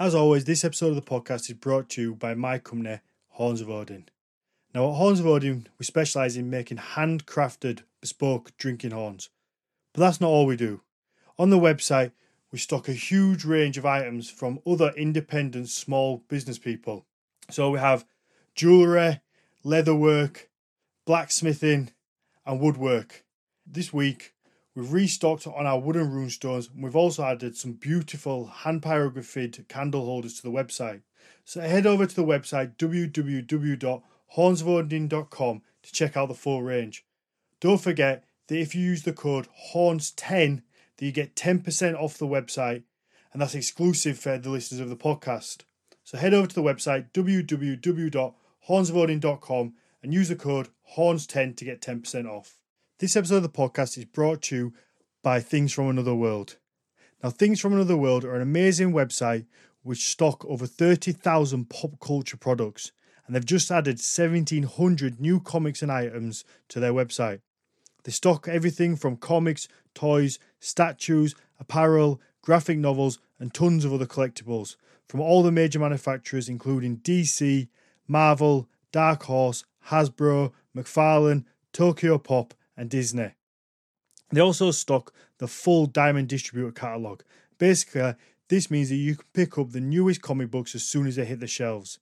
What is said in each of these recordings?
As always, this episode of the podcast is brought to you by my company, Horns of Odin. Now, at Horns of Odin, we specialise in making handcrafted, bespoke drinking horns. But that's not all we do. On the website, we stock a huge range of items from other independent small business people. So we have jewellery, leatherwork, blacksmithing, and woodwork. This week, We've restocked on our wooden runestones and we've also added some beautiful hand pyrographed candle holders to the website. So head over to the website www.hornsofodin.com to check out the full range. Don't forget that if you use the code HORNS10 that you get 10% off the website and that's exclusive for the listeners of the podcast. So head over to the website www.hornsofodin.com and use the code HORNS10 to get 10% off. This episode of the podcast is brought to you by Things from Another World. Now, Things from Another World are an amazing website which stock over 30,000 pop culture products, and they've just added 1,700 new comics and items to their website. They stock everything from comics, toys, statues, apparel, graphic novels, and tons of other collectibles from all the major manufacturers, including DC, Marvel, Dark Horse, Hasbro, McFarlane, Tokyo Pop, and Disney. They also stock the full Diamond Distributor catalogue. Basically, this means that you can pick up the newest comic books as soon as they hit the shelves.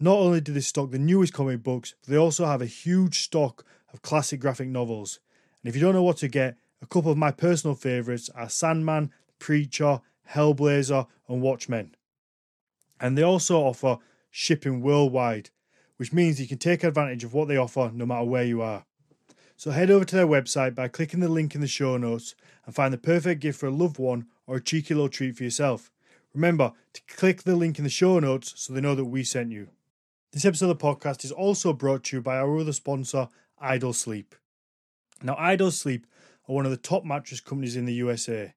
Not only do they stock the newest comic books, but they also have a huge stock of classic graphic novels. And if you don't know what to get, a couple of my personal favourites are Sandman, Preacher, Hellblazer, and Watchmen. And they also offer shipping worldwide, which means you can take advantage of what they offer no matter where you are. So head over to their website by clicking the link in the show notes and find the perfect gift for a loved one or a cheeky little treat for yourself. Remember to click the link in the show notes so they know that we sent you. This episode of the podcast is also brought to you by our other sponsor, Idle Sleep. Now, Idle Sleep are one of the top mattress companies in the USA,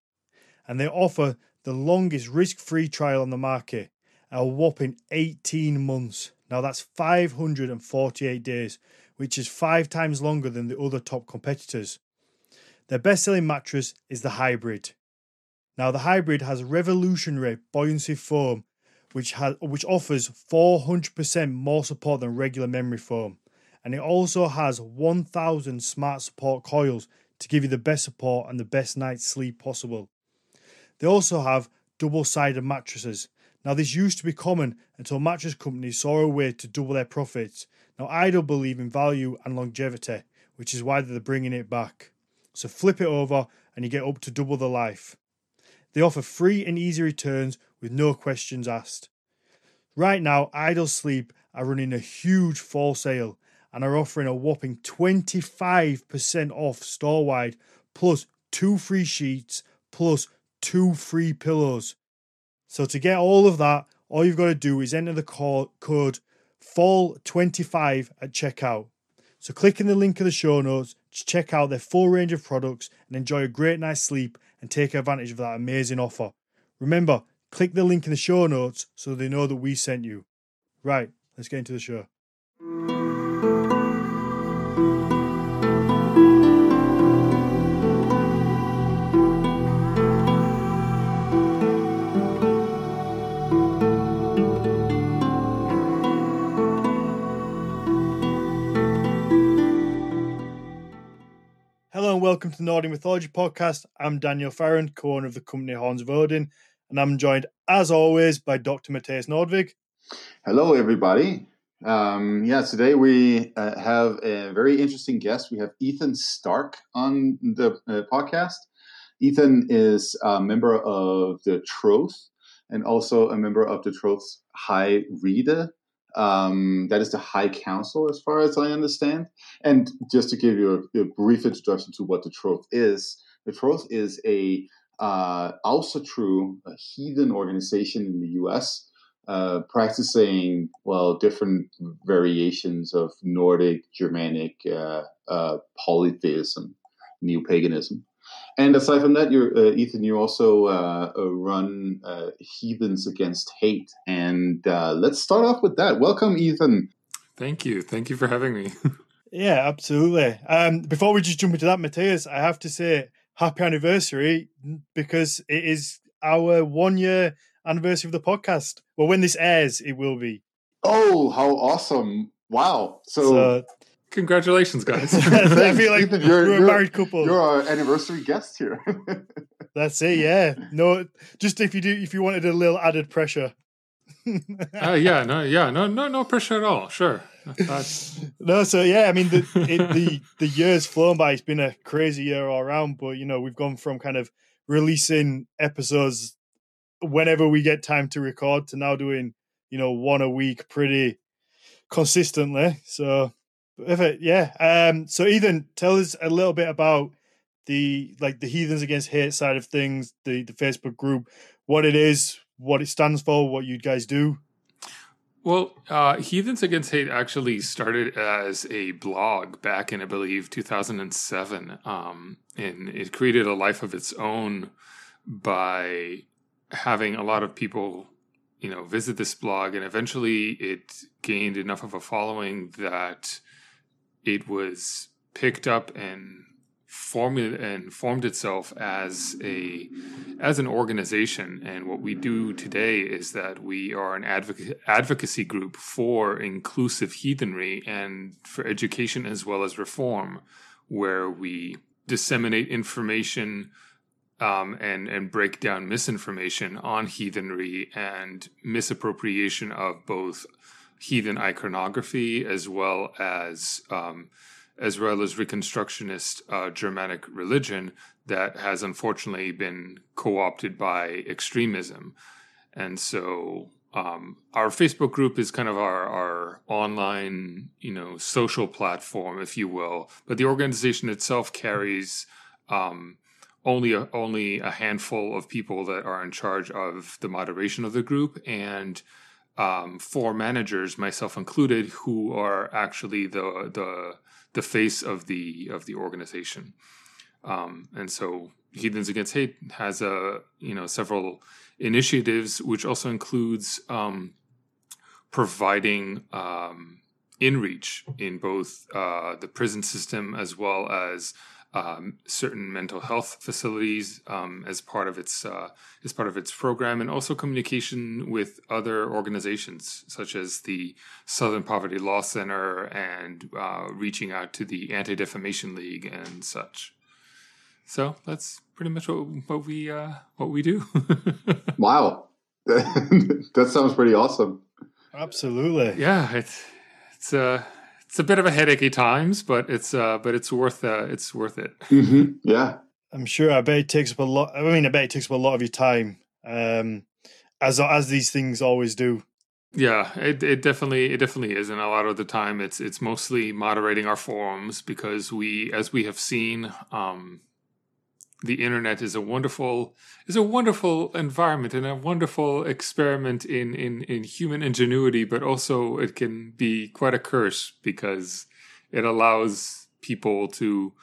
and they offer the longest risk free trial on the market, a whopping 18 months. Now, that's 548 days, which is five times longer than the other top competitors. Their best selling mattress is the Hybrid. Now, the Hybrid has revolutionary buoyancy foam, which, has, which offers 400% more support than regular memory foam. And it also has 1000 smart support coils to give you the best support and the best night's sleep possible. They also have double sided mattresses. Now, this used to be common until mattress companies saw a way to double their profits now, I don't believe in value and longevity, which is why they're bringing it back. So flip it over and you get up to double the life. They offer free and easy returns with no questions asked. Right now, Idle Sleep are running a huge fall sale and are offering a whopping 25% off store wide, plus two free sheets, plus two free pillows. So to get all of that, all you've got to do is enter the code fall 25 at checkout. So click in the link in the show notes to check out their full range of products and enjoy a great night's sleep and take advantage of that amazing offer. Remember, click the link in the show notes so they know that we sent you. Right, let's get into the show. Welcome to the Nordic Mythology Podcast. I'm Daniel Farron, co owner of the company Horns of Odin, and I'm joined, as always, by Dr. Matthias Nordvig. Hello, everybody. Um, yeah, today we uh, have a very interesting guest. We have Ethan Stark on the uh, podcast. Ethan is a member of the Troth and also a member of the Troth's High Rede um, that is the High Council, as far as I understand. And just to give you a, a brief introduction to what the Troth is, the Troth is a uh, true a heathen organization in the U.S. Uh, practicing well different variations of Nordic, Germanic uh, uh, polytheism, neo paganism. And aside from that, you uh, Ethan, you also uh, uh, run uh, Heathens Against Hate. And uh, let's start off with that. Welcome, Ethan. Thank you. Thank you for having me. yeah, absolutely. Um, before we just jump into that, Matthias, I have to say happy anniversary because it is our one year anniversary of the podcast. Well, when this airs, it will be. Oh, how awesome! Wow. So, So Congratulations, guys. I feel like Ethan, you're- we're a you're- married couple. you're our anniversary guest here. That's it. Yeah. No, just if you do, if you wanted a little added pressure. uh, yeah, no, yeah, no, no, no pressure at all. Sure. That's, No, so yeah, I mean the it, the the year's flown by. It's been a crazy year all around, but you know we've gone from kind of releasing episodes whenever we get time to record to now doing you know one a week pretty consistently. So it, yeah, um, so Ethan, tell us a little bit about the like the Heathens Against Hate side of things, the the Facebook group, what it is, what it stands for, what you guys do. well, uh, Heathens Against Hate actually started as a blog back in, I believe, 2007. Um, and it created a life of its own by having a lot of people, you know, visit this blog. And eventually it gained enough of a following that it was picked up and and formed itself as a as an organization. And what we do today is that we are an advoca- advocacy group for inclusive heathenry and for education as well as reform where we disseminate information um, and and break down misinformation on heathenry and misappropriation of both heathen iconography as well as um, as well as Reconstructionist uh, Germanic religion that has unfortunately been co opted by extremism. And so um, our Facebook group is kind of our, our online, you know, social platform, if you will. But the organization itself carries um, only a, only a handful of people that are in charge of the moderation of the group and um, four managers, myself included, who are actually the the the face of the of the organization. Um, and so Heathens Against Hate has a you know several initiatives, which also includes um, providing um, inreach in both uh, the prison system as well as um, certain mental health facilities um, as part of its uh, as part of its program, and also communication with other organizations such as the Southern Poverty Law Center and uh, reaching out to the Anti Defamation League and such. So that's pretty much what, what we uh, what we do. wow. that sounds pretty awesome. Absolutely. yeah, it's it's uh, it's a bit of a headachy times, but it's uh, but it's worth uh, it's worth it. hmm Yeah. I'm sure. I bet it takes up a lot. I mean, I bet it takes up a lot of your time, um, as as these things always do. Yeah, it it definitely it definitely is, and a lot of the time it's it's mostly moderating our forums because we, as we have seen, um, the internet is a wonderful is a wonderful environment and a wonderful experiment in in in human ingenuity, but also it can be quite a curse because it allows people to,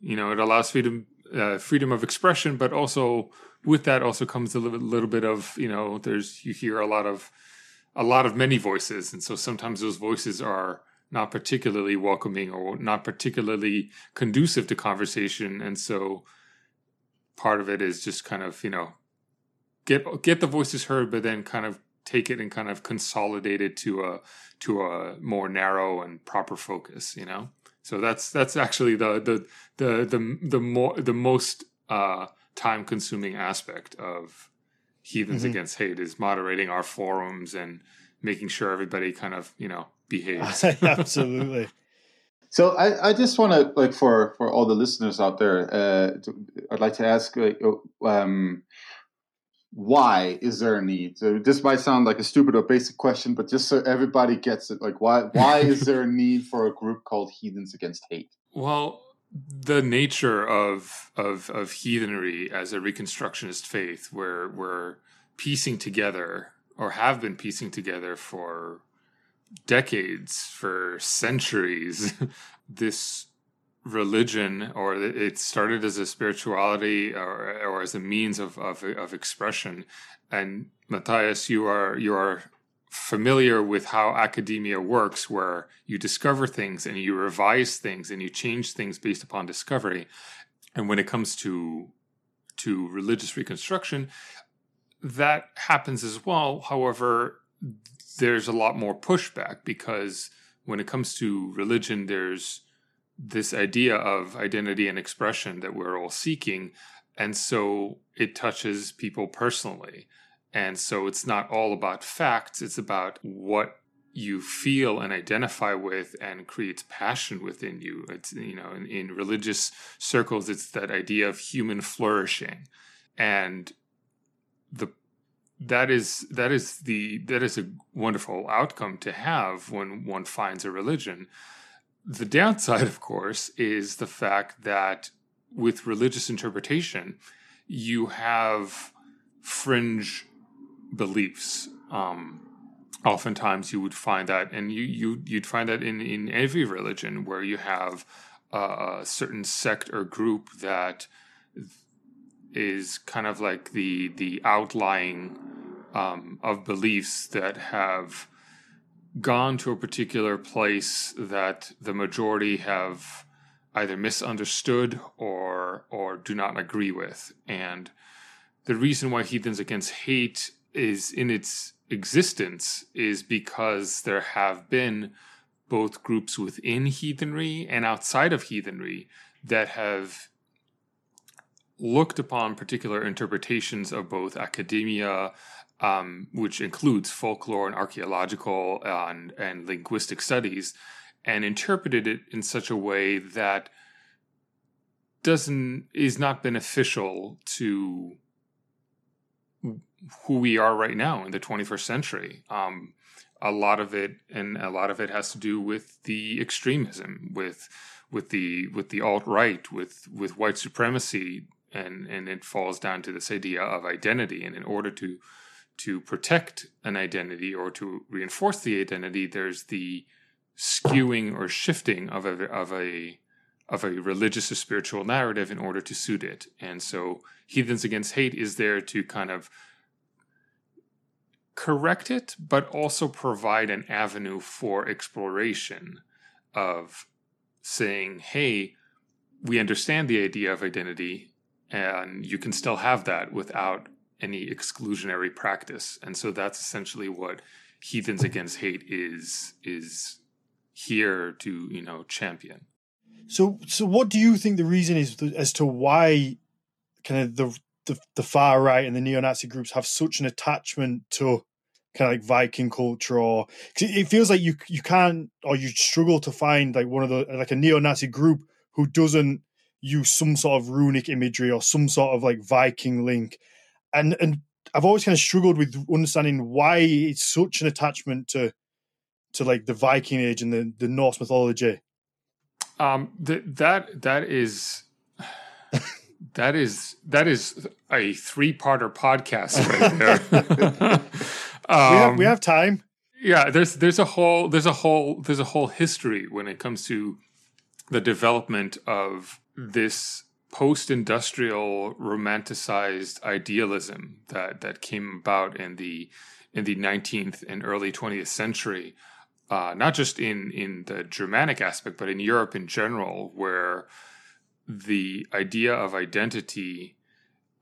you know, it allows freedom uh, freedom of expression, but also with that also comes a little, little bit of you know there's you hear a lot of a lot of many voices. And so sometimes those voices are not particularly welcoming or not particularly conducive to conversation and so part of it is just kind of you know get get the voices heard but then kind of take it and kind of consolidate it to a to a more narrow and proper focus you know so that's that's actually the the the the, the more the most uh time consuming aspect of heathens Mhm. against hate is moderating our forums and making sure everybody kind of you know behaves Absolutely. So I, I just want to like for for all the listeners out there, uh, to, I'd like to ask like, um, why is there a need? So this might sound like a stupid or basic question, but just so everybody gets it, like why why is there a need for a group called Heathens Against Hate? Well, the nature of of of heathenry as a reconstructionist faith, where we're piecing together or have been piecing together for decades, for centuries, this religion, or it started as a spirituality or or as a means of of, of expression. And Matthias, you are you are familiar with how academia works, where you discover things and you revise things and you change things based upon discovery. And when it comes to to religious reconstruction, that happens as well. However, there's a lot more pushback because when it comes to religion, there's this idea of identity and expression that we're all seeking. And so it touches people personally. And so it's not all about facts, it's about what you feel and identify with and creates passion within you. It's, you know, in, in religious circles, it's that idea of human flourishing. And that is that is the that is a wonderful outcome to have when one finds a religion. The downside, of course, is the fact that with religious interpretation, you have fringe beliefs. Um, oftentimes, you would find that, and you you you'd find that in in every religion where you have a certain sect or group that is kind of like the the outlying um, of beliefs that have gone to a particular place that the majority have either misunderstood or or do not agree with. And the reason why heathens against hate is in its existence is because there have been both groups within heathenry and outside of heathenry that have looked upon particular interpretations of both academia, um, which includes folklore and archaeological and, and linguistic studies, and interpreted it in such a way that doesn't is not beneficial to who we are right now in the 21st century. Um, a lot of it, and a lot of it has to do with the extremism, with with the with the alt right, with with white supremacy and and it falls down to this idea of identity. And in order to to protect an identity or to reinforce the identity there's the skewing or shifting of a of a of a religious or spiritual narrative in order to suit it. And so heathens against hate is there to kind of correct it but also provide an avenue for exploration of saying hey we understand the idea of identity and you can still have that without any exclusionary practice. And so that's essentially what heathens against hate is is here to you know champion. So so what do you think the reason is as to why kind of the the, the far right and the neo-nazi groups have such an attachment to kind of like viking culture or it feels like you you can't or you struggle to find like one of the like a neo-nazi group who doesn't use some sort of runic imagery or some sort of like Viking link. And and I've always kind of struggled with understanding why it's such an attachment to to like the Viking age and the, the Norse mythology. Um th- that that is that is that is a three-parter podcast right there. um, we, have, we have time. Yeah, there's there's a whole there's a whole there's a whole history when it comes to the development of this post-industrial romanticized idealism that that came about in the in the 19th and early 20th century uh, not just in in the Germanic aspect but in Europe in general where the idea of identity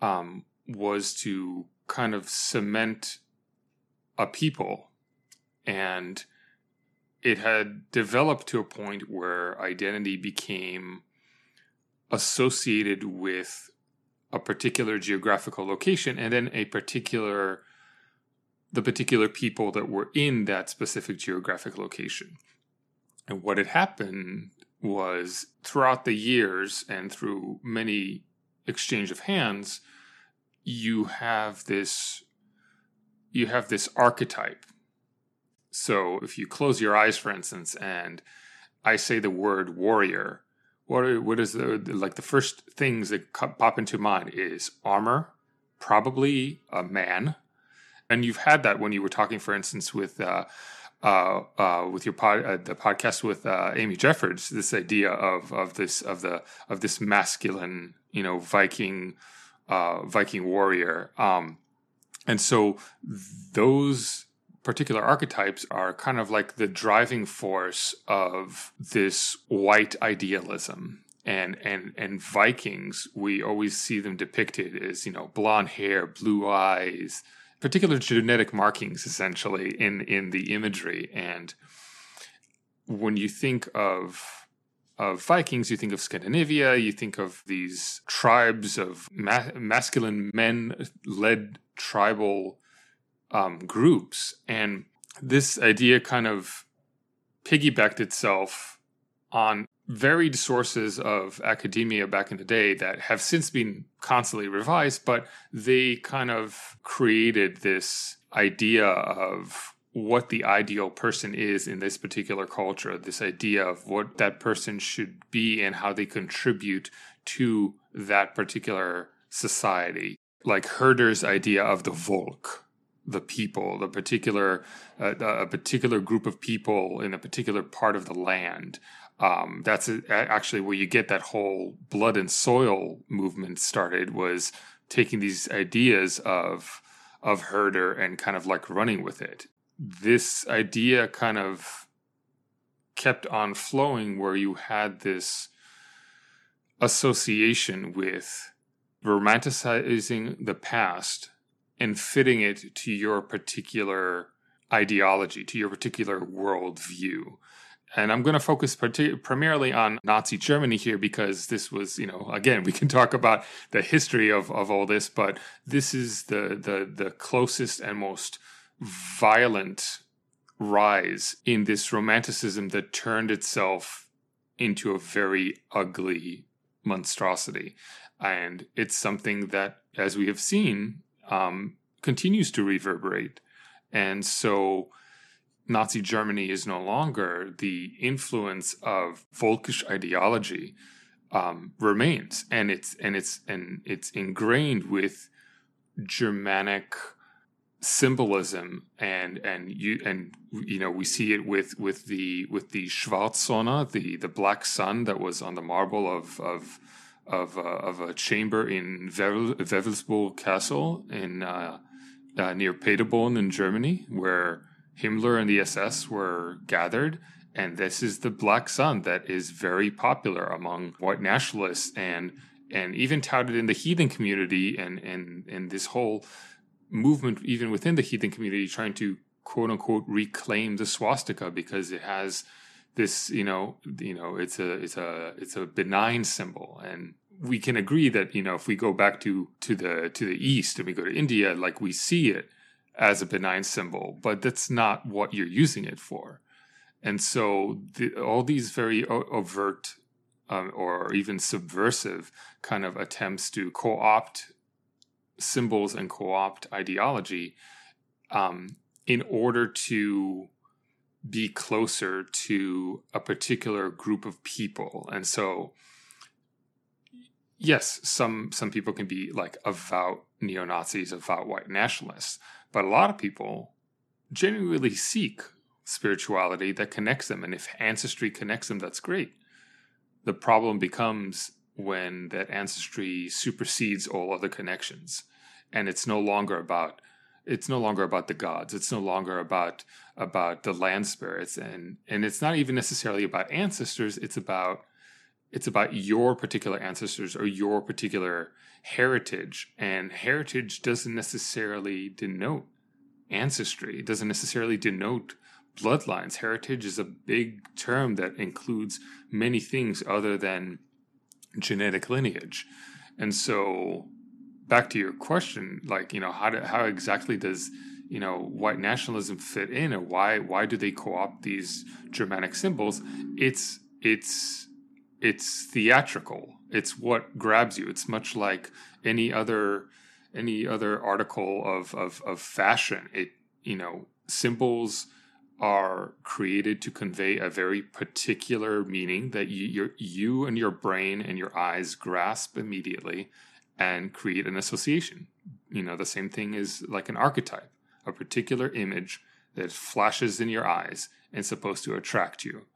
um, was to kind of cement a people. And it had developed to a point where identity became associated with a particular geographical location and then a particular the particular people that were in that specific geographic location. And what had happened was throughout the years and through many exchange of hands, you have this you have this archetype. So if you close your eyes, for instance, and I say the word warrior, what are, what is the like the first things that pop into mind is armor, probably a man, and you've had that when you were talking, for instance, with. Uh, uh, uh, with your pod, uh, the podcast with uh, Amy Jeffords, this idea of of this of the of this masculine, you know, Viking uh, Viking warrior, um, and so those particular archetypes are kind of like the driving force of this white idealism and and and Vikings, we always see them depicted as you know blonde hair, blue eyes, particular genetic markings essentially in in the imagery. And when you think of of Vikings, you think of Scandinavia, you think of these tribes of ma- masculine men led tribal um, groups, and this idea kind of piggybacked itself on varied sources of academia back in the day that have since been constantly revised, but they kind of created this idea of what the ideal person is in this particular culture, this idea of what that person should be and how they contribute to that particular society. Like Herder's idea of the Volk, the people, the particular uh, a particular group of people in a particular part of the land. Um, that's actually where you get that whole blood and soil movement started was taking these ideas of of herder and kind of like running with it. This idea kind of kept on flowing where you had this association with romanticizing the past and fitting it to your particular ideology, to your particular worldview and I'm going to focus primarily on Nazi Germany here because this was, you know, again, we can talk about the history of, of all this, but this is the, the, the closest and most violent rise in this romanticism that turned itself into a very ugly monstrosity. And it's something that, as we have seen, um, continues to reverberate. And so, Nazi Germany is no longer, the influence of Volkish ideology um, remains, and it's and it's and it's ingrained with Germanic symbolism and and you and you know we see it with with the with the Schwarzsonne, the the black sun that was on the marble of of of, uh, of a chamber in Wewelsburg Castle in uh, uh, near Paderborn in Germany, where Himmler and the SS were gathered, and this is the Black Sun that is very popular among white nationalists and and even touted in the heathen community and and and this whole movement even within the heathen community trying to quote unquote reclaim the swastika because it has this you know you know it's a it's a it's a benign symbol. And we can agree that you know if we go back to to the to the east and we go to India like we see it as a benign symbol, but that's not what you're using it for. And so the, all these very overt um, or even subversive kind of attempts to co opt symbols and co opt ideology um, in order to be closer to a particular group of people. And so, yes, some some people can be like avowed neo Nazis, avowed white nationalists, but a lot of people genuinely seek spirituality that connects them. And if ancestry connects them, that's great. The problem becomes when that ancestry supersedes all other connections. And it's no longer about it's no longer about the gods. It's no longer about about the land spirits and and it's not even necessarily about ancestors. It's about it's about your particular ancestors or your particular heritage. And heritage doesn't necessarily denote ancestry, it doesn't necessarily denote bloodlines. Heritage is a big term that includes many things other than genetic lineage. And so, back to your question, like, you know, how, do, how exactly does you know white nationalism fit in or why why do they co-opt these germanic symbols it's it's it's theatrical. It's what grabs you. It's much like any other any other article of of, of fashion. It you know symbols are created to convey a very particular meaning that you your, you and your brain and your eyes grasp immediately and create an association. You know the same thing is like an archetype, a particular image that flashes in your eyes and supposed to attract you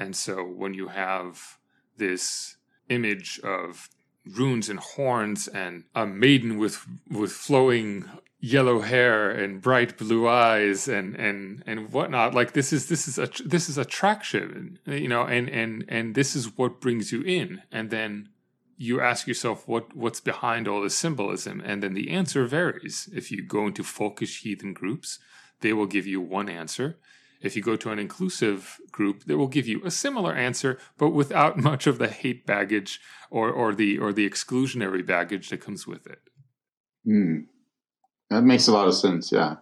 and so when you have this image of runes and horns and a maiden with with flowing yellow hair and bright blue eyes and and and whatnot like this is this is a this is attraction you know and and and this is what brings you in. And then you ask yourself what what's behind all this symbolism. And then the answer varies. If you go into folkish heathen groups they will give you one answer if you go to an inclusive group they will give you a similar answer but without much of the hate baggage or or the or the exclusionary baggage that comes with it mm. That makes a lot of sense. Yeah.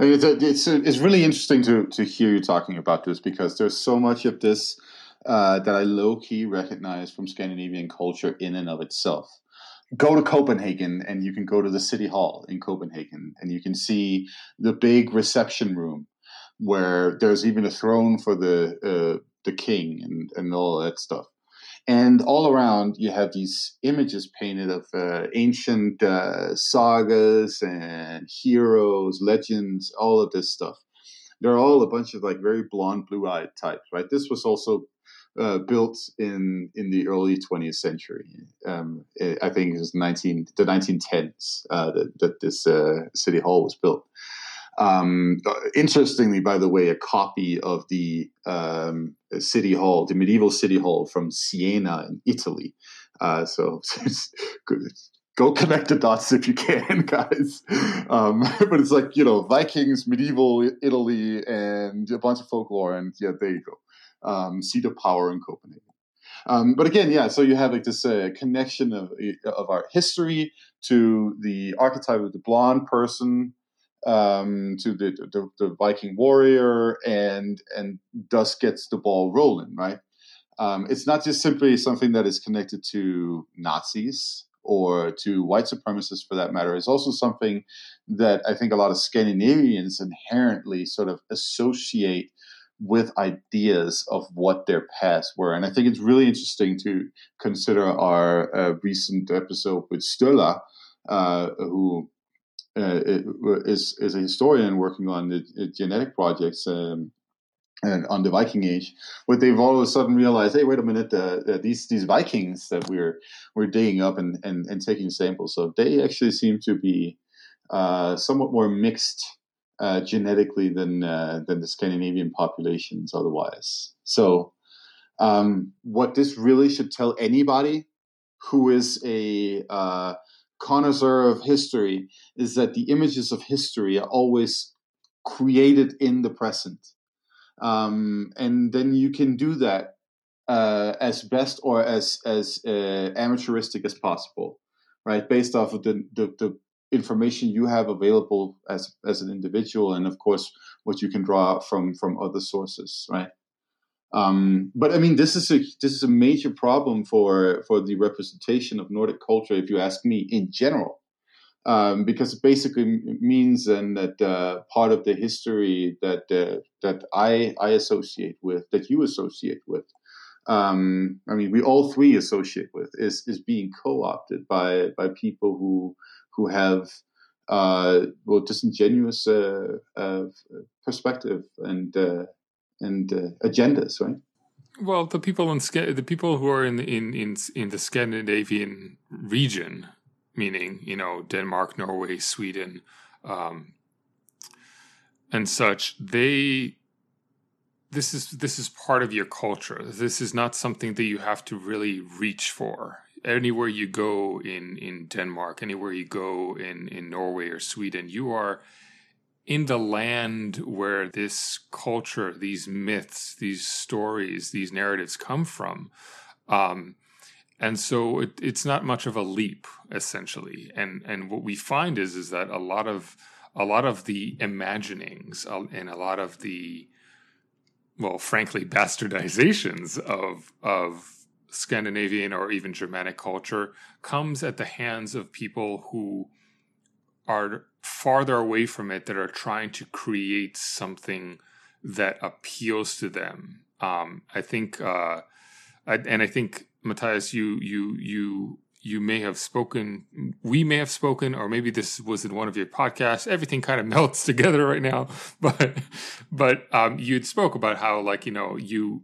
I mean, it's, it's, it's really interesting to, to hear you talking about this because there's so much of this uh, that I low key recognize from Scandinavian culture in and of itself. Go to Copenhagen and you can go to the city hall in Copenhagen and you can see the big reception room where there's even a throne for the uh, the king and, and all that stuff. And all around, you have these images painted of uh, ancient uh, sagas and heroes, legends, all of this stuff. They're all a bunch of like very blonde, blue-eyed types, right? This was also uh, built in in the early 20th century. Um, I think it was 19 the 1910s uh, that, that this uh, city hall was built. Um, interestingly, by the way, a copy of the um, city hall, the medieval city hall from Siena in Italy. Uh, so go connect the dots if you can, guys. Um, but it's like you know Vikings, medieval Italy, and a bunch of folklore, and yeah, there you go. Um, seat of power in Copenhagen. Um, but again, yeah, so you have like this uh, connection of of our history to the archetype of the blonde person um, to the, the, the Viking warrior, and and thus gets the ball rolling. Right? Um, it's not just simply something that is connected to Nazis or to white supremacists, for that matter. It's also something that I think a lot of Scandinavians inherently sort of associate with ideas of what their past were. And I think it's really interesting to consider our uh, recent episode with Sturla, uh, who uh, is is a historian working on the, genetic projects um, and on the Viking Age, what they've all of a sudden realized, hey, wait a minute, uh, uh, these these Vikings that we're we're digging up and, and, and taking samples of, they actually seem to be uh, somewhat more mixed genetically than than the Scandinavian populations otherwise. So, um, what this really should tell anybody who is a connoisseur of history is that the images of history are always created in the present. Um, and then you can do that uh, as best or as as uh, amateuristic as possible, right? Based off of the, the, the information you have available as as an individual, and of course what you can draw from from other sources, right? Um, but I mean, this is a this is a major problem for for the representation of Nordic culture, if you ask me, in general, um, because it basically means then that uh, part of the history that uh, that I I associate with, that you associate with, um, I mean, we all three associate with, is is being co opted by by people who who have uh, well disingenuous uh, uh, perspective and uh, and uh, agendas, right? Well, the people in the people who are in in in in the Scandinavian region, meaning you know Denmark, Norway, Sweden, um, and such, they this is this is part of your culture. This is not something that you have to really reach for. Anywhere you go in in Denmark, anywhere you go in in Norway or Sweden, you are in the land where this culture, these myths, these stories, these narratives come from. Um, and so it, it's not much of a leap, essentially. And and what we find is is that a lot of a lot of the imaginings uh, and a lot of the well, frankly, bastardizations of of Scandinavian or even Germanic culture comes at the hands of people who are farther away from it that are trying to create something that appeals to them. Um, I think, uh, I, and I think Matthias, you you you you may have spoken, we may have spoken, or maybe this was in one of your podcasts. Everything kind of melts together right now, but but um, you'd spoke about how like you know you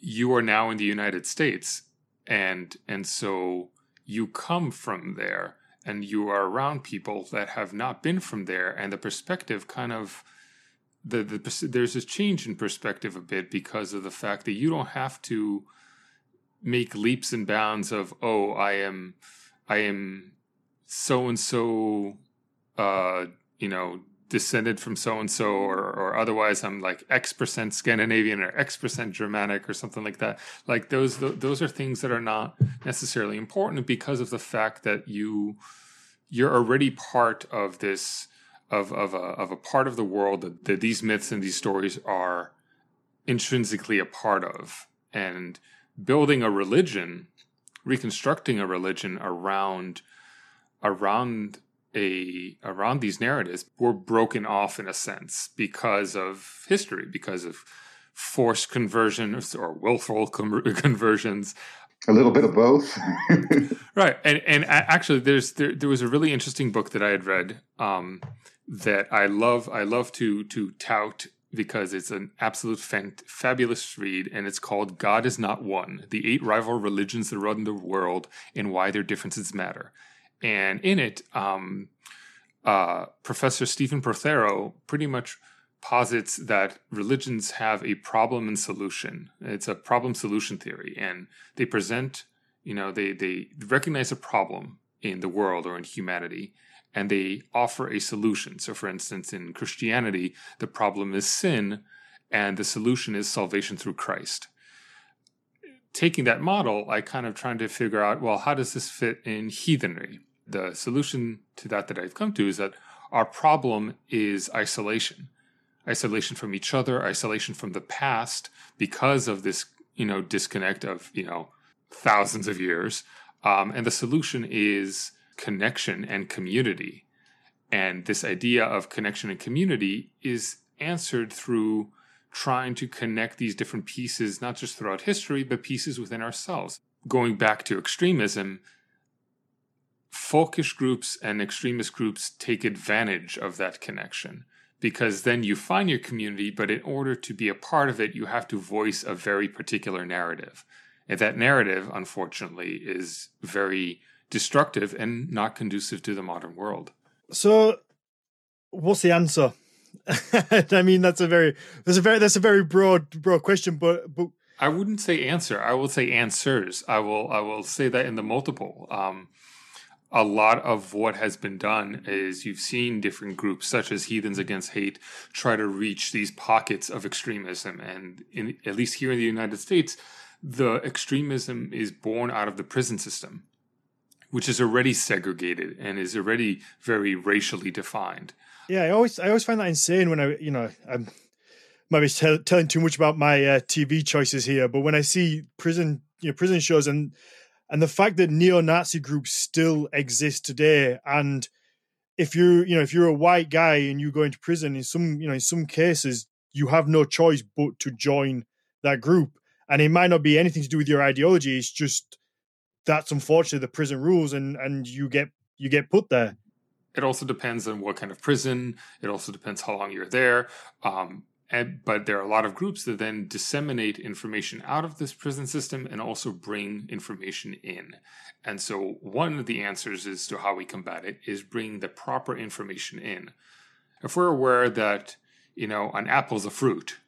you are now in the United States, and and so you come from there and you are around people that have not been from there and the perspective kind of the, the there's a change in perspective a bit because of the fact that you don't have to make leaps and bounds of oh I am I am so and so uh you know descended from so and so or or otherwise I'm like X percent Scandinavian or X percent Germanic or something like that. Like those those are things that are not necessarily important because of the fact that you you're already part of this of of a of a part of the world that, that these myths and these stories are intrinsically a part of, and building a religion, reconstructing a religion around around a around these narratives were broken off in a sense because of history, because of forced conversions or willful conversions. A little bit of both, right? And and actually, there's there, there was a really interesting book that I had read um, that I love. I love to to tout because it's an absolute fant- fabulous read, and it's called "God Is Not One: The Eight Rival Religions That Run the World and Why Their Differences Matter." And in it, um, uh, Professor Stephen Prothero pretty much posits that religions have a problem and solution. It's a problem solution theory, and they present, you know, they they recognize a problem in the world or in humanity, and they offer a solution. So, for instance, in Christianity, the problem is sin, and the solution is salvation through Christ. Taking that model, I kind of trying to figure out well, how does this fit in heathenry? The solution to that that I've come to is that our problem is isolation isolation from each other, isolation from the past because of this, you know, disconnect of, you know, thousands of years. Um, and the solution is connection and community. And this idea of connection and community is answered through trying to connect these different pieces, not just throughout history, but pieces within ourselves. Going back to extremism, folkish groups and extremist groups take advantage of that connection because then you find your community, but in order to be a part of it, you have to voice a very particular narrative. And that narrative, unfortunately, is very destructive and not conducive to the modern world. So, what's the answer? I mean, that's a very that's a very that's a very broad broad question, but but I wouldn't say answer. I will say answers. I will I will say that in the multiple. Um, a lot of what has been done is you've seen different groups such as heathens against hate try to reach these pockets of extremism and in, at least here in the united states the extremism is born out of the prison system which is already segregated and is already very racially defined. Yeah, I always I always find that insane when I you know I'm maybe tell, telling too much about my uh, TV choices here, but when I see prison you know prison shows and and the fact that neo-Nazi groups still exist today and if you're you know if you're a white guy and you go into prison in some you know in some cases you have no choice but to join that group. And it might not be anything to do with your ideology it's just that's unfortunately the prison rules and and you get you get put there it also depends on what kind of prison it also depends how long you're there um, and, but there are a lot of groups that then disseminate information out of this prison system and also bring information in and so one of the answers as to how we combat it is bring the proper information in if we're aware that you know an apple's a fruit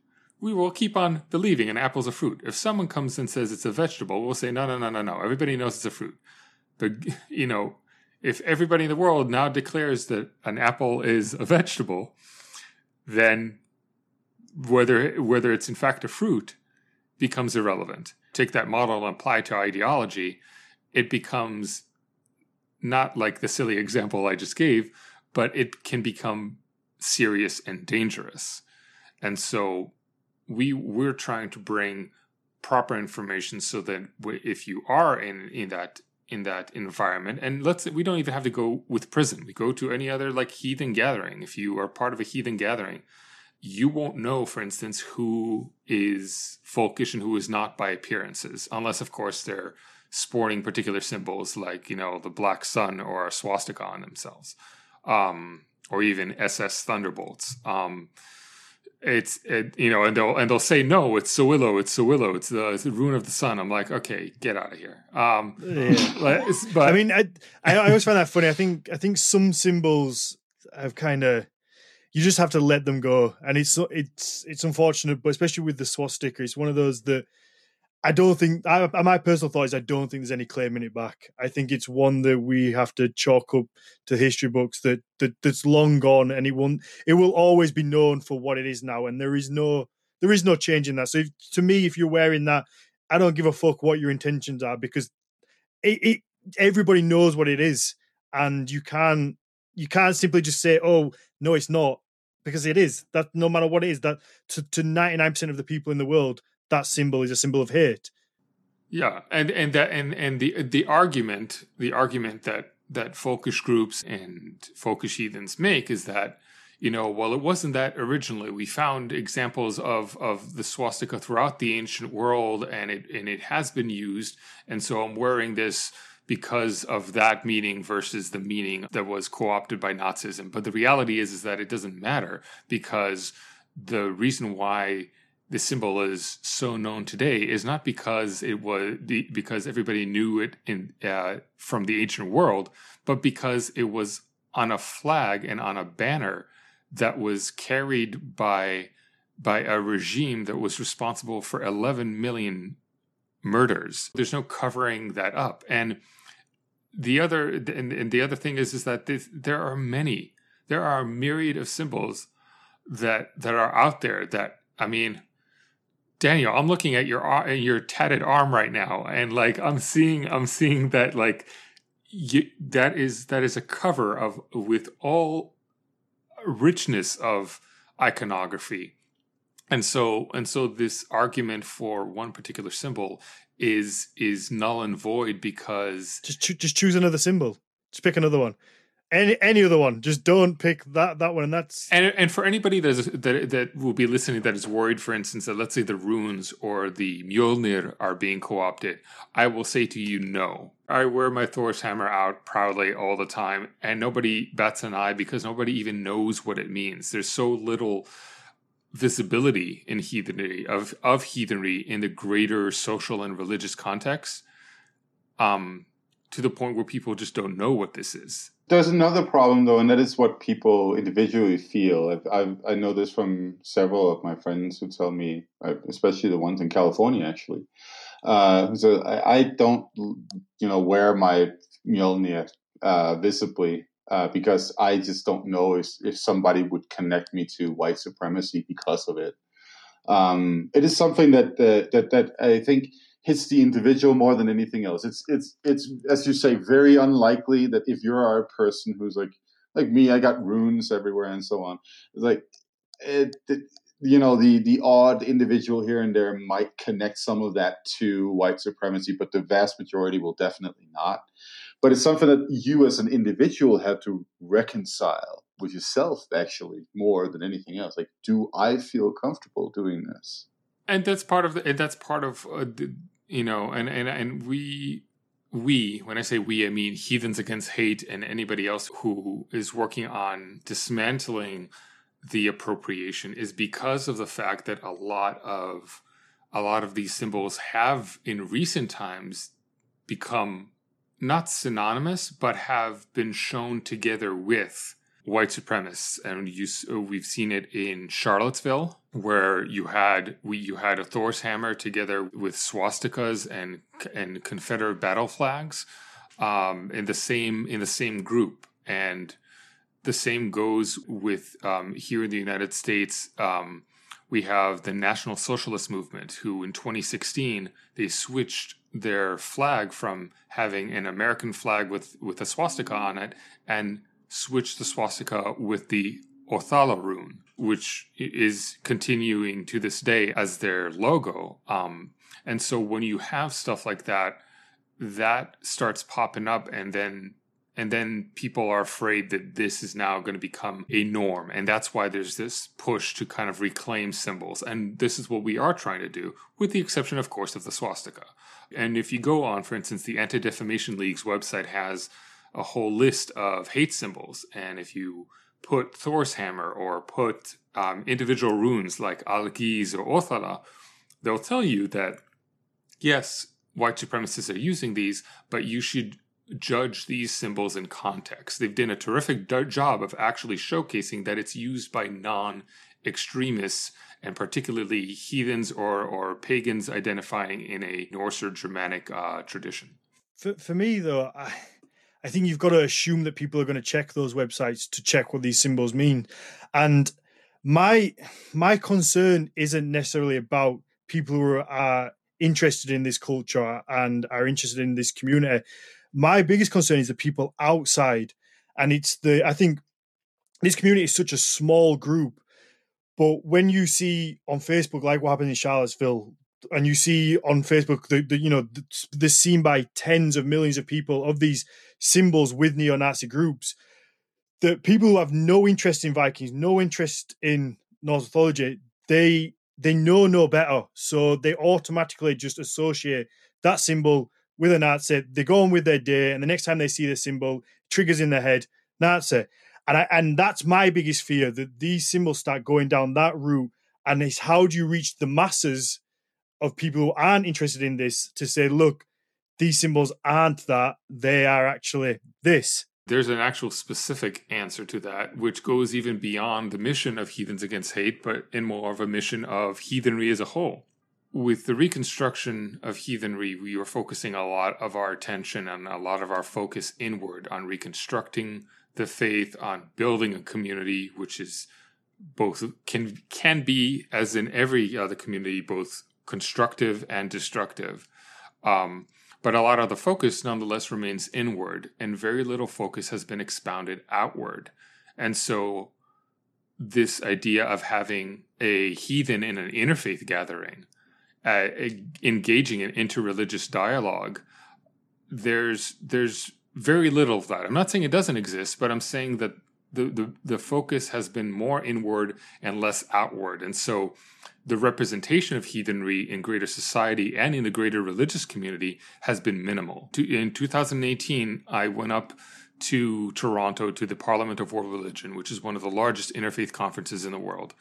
we will keep on believing an apple's a fruit. If someone comes and says it's a vegetable, we'll say, no, no, no, no, no. Everybody knows it's a fruit. But, you know, if everybody in the world now declares that an apple is a vegetable, then whether, whether it's in fact a fruit becomes irrelevant. Take that model and apply to ideology, it becomes not like the silly example I just gave, but it can become serious and dangerous. And so we we're trying to bring proper information so that if you are in in that in that environment. And let's we don't even have to go with prison. We go to any other like heathen gathering. If you are part of a heathen gathering you won't know for instance who is folkish and who is not by appearances unless of course they're sporting particular symbols like you know the black sun or a swastika on themselves um, or even ss thunderbolts. Um, it's it, you know, and they'll and they'll say no, it's Sowilo, it's Sowilo, it's the, it's the rune of the sun. I'm like, okay, get out of here. Um, yeah. but I mean, I I always find that funny. I think I think some symbols have kind of you just have to let them go, and it's it's it's unfortunate, but especially with the swastika, it's one of those that I don't think I, my personal thought is I don't think there's any claiming it back. I think it's one that we have to chalk up to history books that, that that's long gone, and it won't. It will always be known for what it is now, and there is no there is no change in that. So if, to me, if you're wearing that, I don't give a fuck what your intentions are because it, it everybody knows what it is, and you can't you can't simply just say, "Oh no, it's not," because it is. That no matter what it is, that to to ninety nine percent of the people in the world that symbol is a symbol of hate. Yeah, and and that and and the the argument the argument that that folkish groups and folkish heathens make is that you know well it wasn't that originally we found examples of of the swastika throughout the ancient world and it and it has been used and so i'm wearing this because of that meaning versus the meaning that was co-opted by nazism but the reality is is that it doesn't matter because the reason why the symbol is so known today is not because it was because everybody knew it in uh, from the ancient world, but because it was on a flag and on a banner that was carried by by a regime that was responsible for 11 million murders. There's no covering that up, and the other and, and the other thing is is that this, there are many, there are a myriad of symbols that that are out there that I mean Daniel, I'm looking at your uh, your tatted arm right now, and like I'm seeing, I'm seeing that like you, that is that is a cover of with all richness of iconography, and so and so this argument for one particular symbol is is null and void because just cho- just choose another symbol, just pick another one any any other one. Just don't pick that that one. And that's and and for anybody that is, that that will be listening that is worried, for instance, that let's say the runes or the Mjolnir are being co-opted, I will say to you, no. I wear my Thor's hammer out proudly all the time, and nobody bats an eye because nobody even knows what it means. There's so little visibility in heathenry of of heathenry in the greater social and religious context. Um, to the point where people just don't know what this is there's another problem though, and that is what people individually feel. I've, I've, i know this from several of my friends who tell me, uh, especially the ones in California, actually. Uh, so I, I, don't, you know, wear my Mjolnir uh, visibly uh, because I just don't know if, if somebody would connect me to white supremacy because of it. Um, it is something that, that that I think hits the individual more than anything else. It's it's it's as you say, very unlikely that if you're a person who's like like me, I got runes everywhere and so on. It's like it, it, you know the the odd individual here and there might connect some of that to white supremacy, but the vast majority will definitely not. But it's something that you as an individual have to reconcile with yourself actually more than anything else. Like, do I feel comfortable doing this? and that's part of the, that's part of uh, the, you know, and and and we we when I say we, I mean heathens against hate and anybody else who is working on dismantling the appropriation is because of the fact that a lot of a lot of these symbols have in recent times become not synonymous but have been shown together with white supremacists and you, we've seen it in Charlottesville where you had we you had a Thor's hammer together with swastikas and and Confederate battle flags um, in the same in the same group, and the same goes with um, here in the United States. Um, we have the National Socialist Movement, who in 2016 they switched their flag from having an American flag with with a swastika on it and switched the swastika with the Othala rune which is continuing to this day as their logo. Um, and so when you have stuff like that, that starts popping up, and then and then people are afraid that this is now going to become a norm, and that's why there's this push to kind of reclaim symbols. And this is what we are trying to do, with the exception, of course, of the swastika. And if you go on, for instance, the Anti Defamation League's website has a whole list of hate symbols, and if you put Thor's hammer or put um, individual runes like Algiz or Othala, they'll tell you that yes, white supremacists are using these, but you should judge these symbols in context. They've done a terrific job of actually showcasing that it's used by non extremists and particularly heathens or, or pagans identifying in a Norse or Germanic uh, tradition. For, for me, though, I, I think you've got to assume that people are going to check those websites to check what these symbols mean. And my my concern isn't necessarily about people who are interested in this culture and are interested in this community. My biggest concern is the people outside, and it's the I think this community is such a small group. But when you see on Facebook, like what happened in Charlottesville, and you see on Facebook the, the you know the, the seen by tens of millions of people of these symbols with neo-Nazi groups, the people who have no interest in Vikings, no interest in Norse mythology, they they know no better, so they automatically just associate that symbol with a Nazi. They go on with their day, and the next time they see the symbol, triggers in their head Nazi, and I, and that's my biggest fear that these symbols start going down that route. And it's how do you reach the masses of people who aren't interested in this to say, look, these symbols aren't that; they are actually this there's an actual specific answer to that, which goes even beyond the mission of Heathens Against Hate, but in more of a mission of heathenry as a whole. With the reconstruction of heathenry, we were focusing a lot of our attention and a lot of our focus inward on reconstructing the faith, on building a community, which is both can can be, as in every other community, both constructive and destructive. Um, but a lot of the focus nonetheless remains inward, and very little focus has been expounded outward. And so, this idea of having a heathen in an interfaith gathering, uh, engaging in interreligious dialogue, there's there's very little of that. I'm not saying it doesn't exist, but I'm saying that the, the, the focus has been more inward and less outward. And so the representation of heathenry in greater society and in the greater religious community has been minimal. In 2018, I went up to Toronto to the Parliament of World Religion, which is one of the largest interfaith conferences in the world.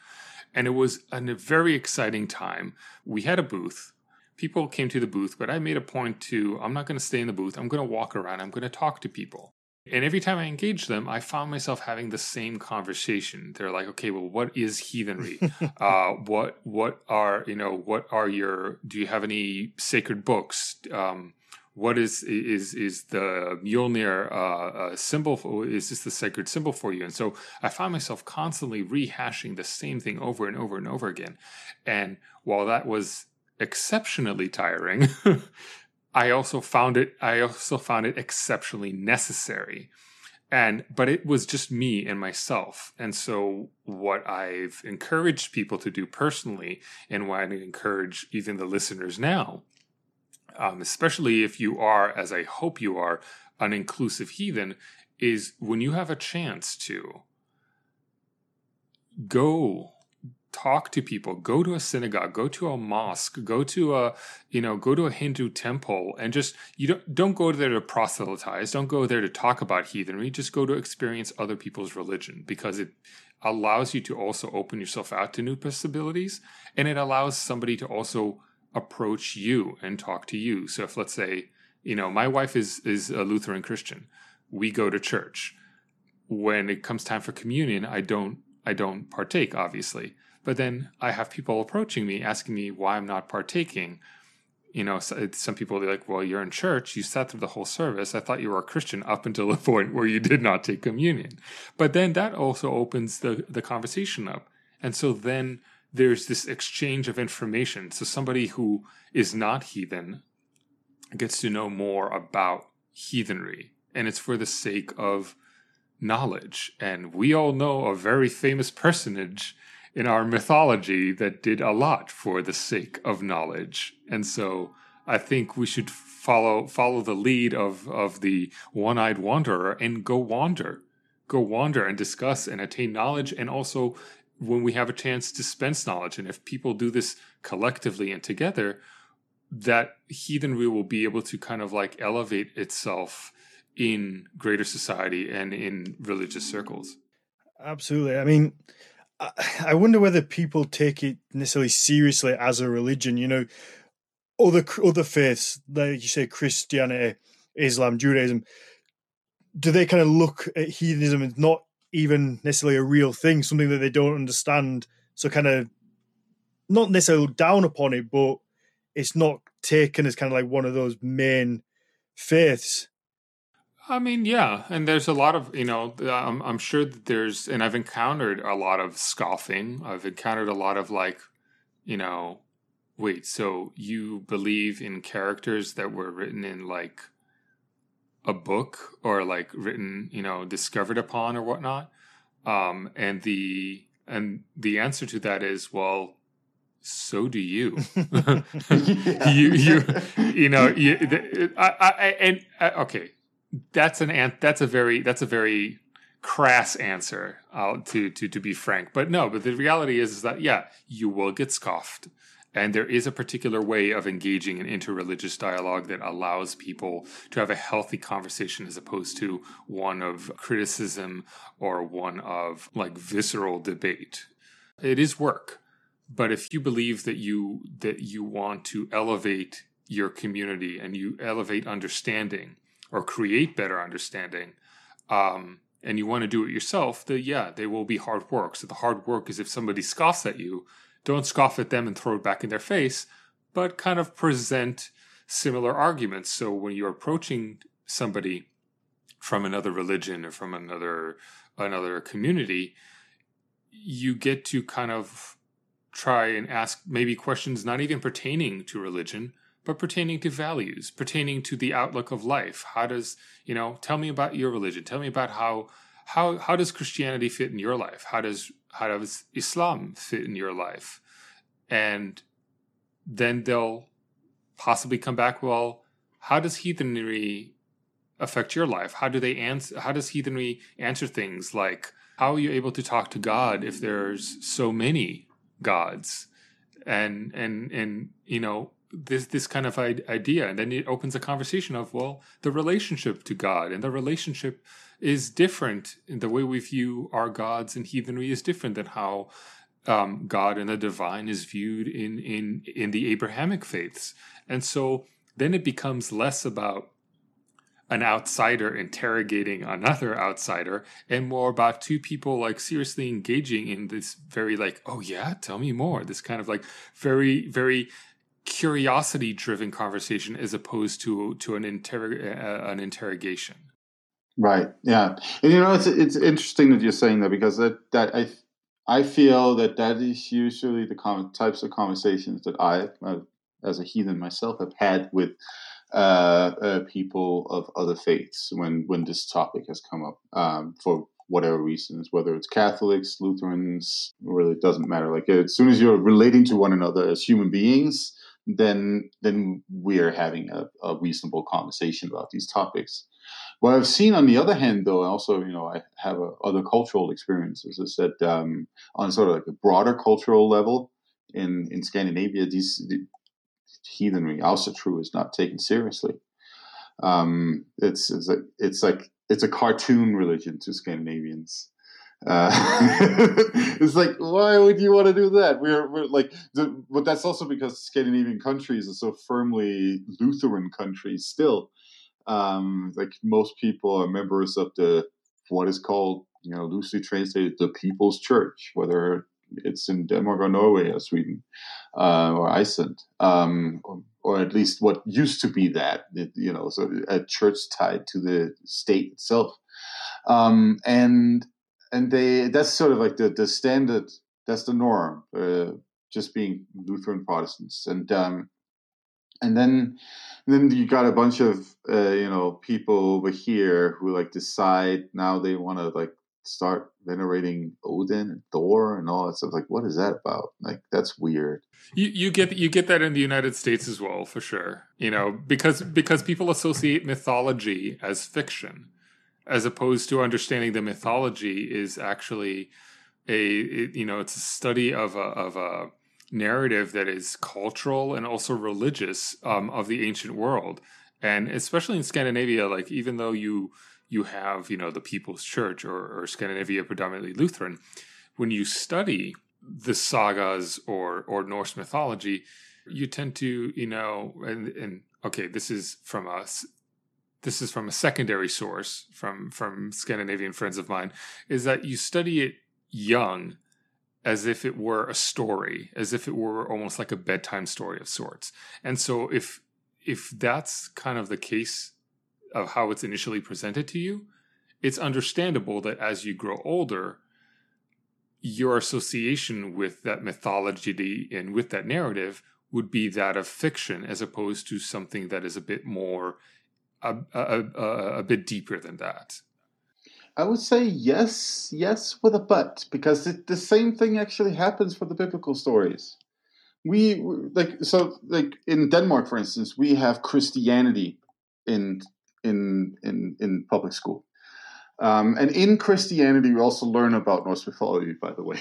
And it was a very exciting time. We had a booth. People came to the booth, but I made a point to I'm not going to stay in the booth. I'm going to walk around. I'm going to talk to people. And every time I engaged them, I found myself having the same conversation. They're like, okay, well, what is heathenry? uh, what what are you know what are your do you have any sacred books? Um, what is is is the Mjolnir uh, uh, symbol? For, is this the sacred symbol for you? And so I found myself constantly rehashing the same thing over and over and over again. And while that was exceptionally tiring, I also found it I also found it exceptionally necessary. And but it was just me and myself. And so what I've encouraged people to do personally and what I encourage even the listeners now, um, especially if you are, as I hope you are, an inclusive heathen, is when you have a chance to go talk to people go to a synagogue go to a mosque go to a you know go to a hindu temple and just you don't don't go there to proselytize don't go there to talk about heathenry just go to experience other people's religion because it allows you to also open yourself out to new possibilities and it allows somebody to also approach you and talk to you. So if let's say you know my wife is is a lutheran christian we go to church. When it comes time for communion i don't i don't partake obviously but then I have people approaching me asking me why I'm not partaking. You know, some people are like, well, you're in church. You sat through the whole service. I thought you were a Christian up until the point where you did not take communion. But then that also opens the, the conversation up. And so then there's this exchange of information. So somebody who is not heathen gets to know more about heathenry. And it's for the sake of knowledge. And we all know a very famous personage in our mythology that did a lot for the sake of knowledge. And so I think we should follow follow the lead of of the one-eyed wanderer and go wander. Go wander and discuss and attain knowledge and also when we have a chance dispense knowledge and if people do this collectively and together that heathenry will be able to kind of like elevate itself in greater society and in religious circles Absolutely. I mean, I wonder whether people take it necessarily seriously as a religion. You know, other other faiths, like you say, Christianity, Islam, Judaism, do they kind of look at heathenism as not even necessarily a real thing, something that they don't understand? So kind of not necessarily down upon it, but it's not taken as kind of like one of those main faiths. I mean, yeah, and there's a lot of you know, I'm, I'm sure that there's, and I've encountered a lot of scoffing. I've encountered a lot of like, you know, wait, so you believe in characters that were written in like a book or like written, you know, discovered upon or whatnot? Um, and the and the answer to that is, well, so do you. you you you know you, the, I, I, and uh, okay that's an that's a very that's a very crass answer uh, to to to be frank. But no but the reality is, is that yeah you will get scoffed. And there is a particular way of engaging in interreligious dialogue that allows people to have a healthy conversation as opposed to one of criticism or one of like visceral debate. It is work. But if you believe that you that you want to elevate your community and you elevate understanding or create better understanding um, and you want to do it yourself then yeah they will be hard work. So the hard work is if somebody scoffs at you don't scoff at them and throw it back in their face but kind of present similar arguments. So when you're approaching somebody from another religion or from another another community you get to kind of try and ask maybe questions not even pertaining to religion but pertaining to values, pertaining to the outlook of life. How does, you know, tell me about your religion. Tell me about how how how does Christianity fit in your life? How does how does Islam fit in your life? And then they'll possibly come back, well, how does heathenry affect your life? How do they answer how does heathenry answer things like how are you able to talk to God if there's so many gods? And and and you know, this this kind of idea. And then it opens a conversation of well the relationship to god and the relationship is different. In the way we view our gods and heathenry is different than how um, god and the divine is viewed in in in the abrahamic faiths. And so then it becomes less about an outsider interrogating another outsider and more about two people like seriously engaging in this very like oh yeah tell me more. This kind of like very very curiosity driven conversation as opposed to to an inter- uh, an interrogation right yeah and you know it's it's interesting that you're saying that because that that i i feel that that is usually the common types of conversations that i uh, as a heathen myself have had with uh, uh, people of other faiths when when this topic has come up um, for whatever reasons, whether it's Catholics, Lutherans, really doesn't matter. Like as soon as you're relating to one another as human beings, then then we're having a, a, reasonable conversation about these topics. What I've seen, on the other hand, though, also you know I have a, other cultural experiences, is that um, on sort of like a broader cultural level in in Scandinavia, these the heathenry, also true, is not taken seriously. Um, it's it's like it's like it's a cartoon religion to Scandinavians. Uh, it's like, why would you want to do that? We're, we're like, the, but that's also because Scandinavian countries are so firmly Lutheran countries still. Um, like most people are members of the what is called, you know, loosely translated, the People's Church, whether it's in Denmark or Norway or Sweden uh, or Iceland, um, or, or, at least what used to be that, you know, so a church tied to the state itself. Um, and and they that's sort of like the the standard that's the norm uh, just being lutheran protestants and um and then then you got a bunch of uh, you know people over here who like decide now they want to like start venerating Odin and Thor and all that stuff. Like, what is that about? Like, that's weird. You you get you get that in the United States as well, for sure. You know, because because people associate mythology as fiction, as opposed to understanding the mythology is actually a you know it's a study of a of a narrative that is cultural and also religious um, of the ancient world and especially in Scandinavia like even though you you have you know the People's Church or, or Scandinavia predominantly Lutheran. When you study the sagas or or Norse mythology, you tend to you know and, and okay this is from us this is from a secondary source from from Scandinavian friends of mine is that you study it young as if it were a story as if it were almost like a bedtime story of sorts. And so if if that's kind of the case of how it's initially presented to you it's understandable that as you grow older your association with that mythology and with that narrative would be that of fiction as opposed to something that is a bit more a, a, a, a bit deeper than that I would say yes, yes, with a but, because it, the same thing actually happens for the biblical stories. We like so like in Denmark, for instance, we have Christianity in in in in public school, um, and in Christianity, we also learn about Norse mythology, by the way.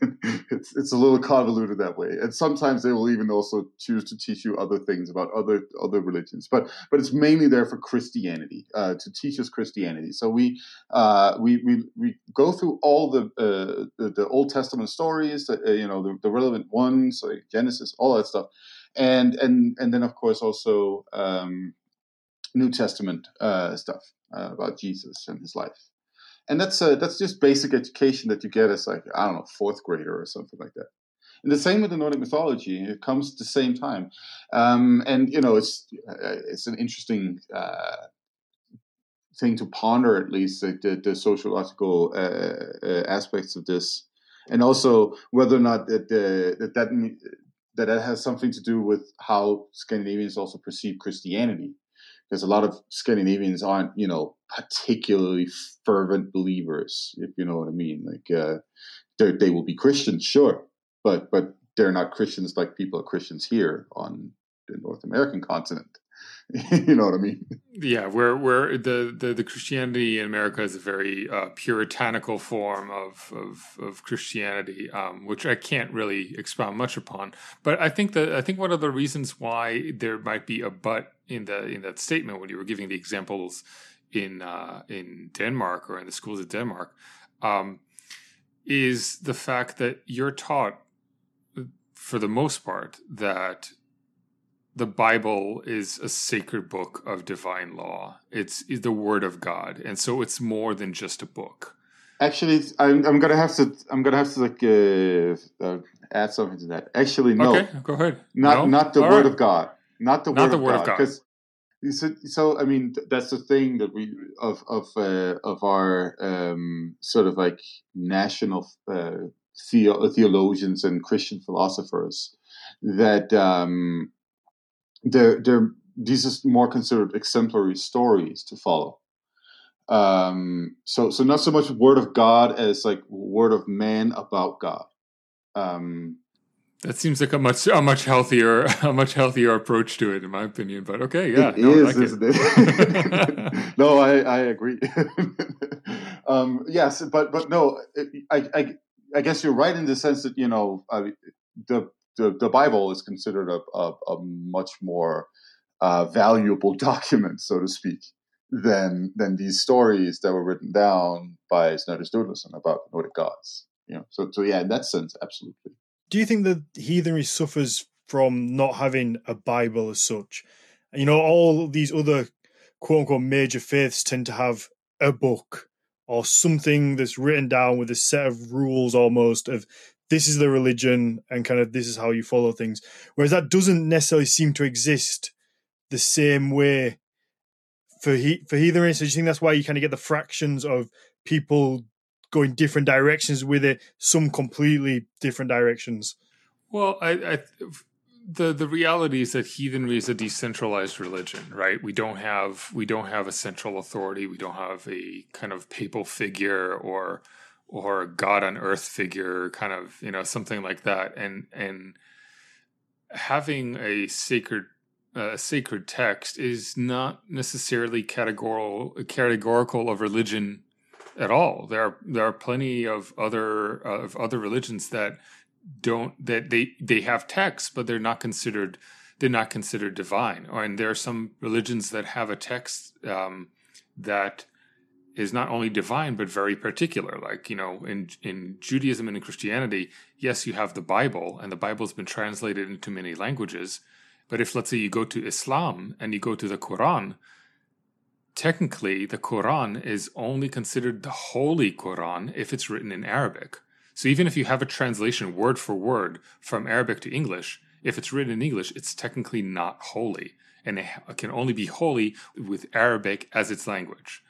it's, it's a little convoluted that way. And sometimes they will even also choose to teach you other things about other other religions. But but it's mainly there for Christianity, uh, to teach us Christianity. So we uh, we, we we go through all the uh, the, the, Old Testament stories, uh, you know, the, the relevant ones, like Genesis, all that stuff. And and and then of course also um, New Testament uh, stuff uh, about Jesus and his life. And that's uh, that's just basic education that you get as like I don't know fourth grader or something like that. And the same with the Nordic mythology; it comes at the same time. Um, and you know, it's uh, it's an interesting uh, thing to ponder, at least like the, the sociological uh, uh, aspects of this, and also whether or not that that that that that has something to do with how Scandinavians also perceive Christianity because a lot of Scandinavians aren't, you know, particularly fervent believers, if you know what I mean. Like, uh, they will be Christians, sure, but but they're not Christians like people are Christians here on the North American continent. you know what I mean? Yeah, where where the, the, the Christianity in America is a very uh, puritanical form of of, of Christianity, um, which I can't really expound much upon. But I think that I think one of the reasons why there might be a but in the in that statement when you were giving the examples in uh, in Denmark or in the schools of Denmark um, is the fact that you're taught for the most part that the Bible is a sacred book of divine law. It's, it's the word of God, and so it's more than just a book. Actually, I'm, I'm gonna have to I'm gonna have to like uh, uh, add something to that. Actually, no. Okay, go ahead. Not no? not the All word right. of God. Not the Not word, the of, word God, of God. Because so, so I mean th- that's the thing that we of of uh, of our um, sort of like national uh, theo- theologians and Christian philosophers that um, they're they're these are more considered exemplary stories to follow. Um, so so not so much word of God as like word of man about God. Um, That seems like a much a much healthier a much healthier approach to it, in my opinion. But okay, yeah, it no, I is, like isn't it? no, I, I agree. um, yes, but but no, I, I I guess you're right in the sense that you know uh, the, the the Bible is considered a a, a much more uh, valuable document, so to speak, than than these stories that were written down by Snorri Sturluson about Nordic gods. You know, so so yeah, in that sense, absolutely. Do you think that heathenry suffers from not having a Bible as such? You know, all these other quote unquote major faiths tend to have a book or something that's written down with a set of rules almost of this is the religion and kind of this is how you follow things. Whereas that doesn't necessarily seem to exist the same way for he for heathenry. So do you think that's why you kind of get the fractions of people going different directions with it, some completely different directions? Well, I, I the the reality is that heathenry is a decentralized religion, right? We don't have we don't have a central authority. We don't have a kind of papal figure or or a God on earth figure, kind of you know something like that. And and having a sacred uh, sacred text is not necessarily categorical categorical of religion at all. There are there are plenty of other uh, of other religions that don't that they they have texts, but they're not considered they're not considered divine. And there are some religions that have a text um, that is not only divine but very particular. Like you know, in in Judaism and in Christianity, yes, you have the Bible, and the Bible has been translated into many languages. But if let's say you go to Islam and you go to the Quran, technically the Quran is only considered the holy Quran if it's written in Arabic. So even if you have a translation word for word from Arabic to English, if it's written in English, it's technically not holy, and it can only be holy with Arabic as its language.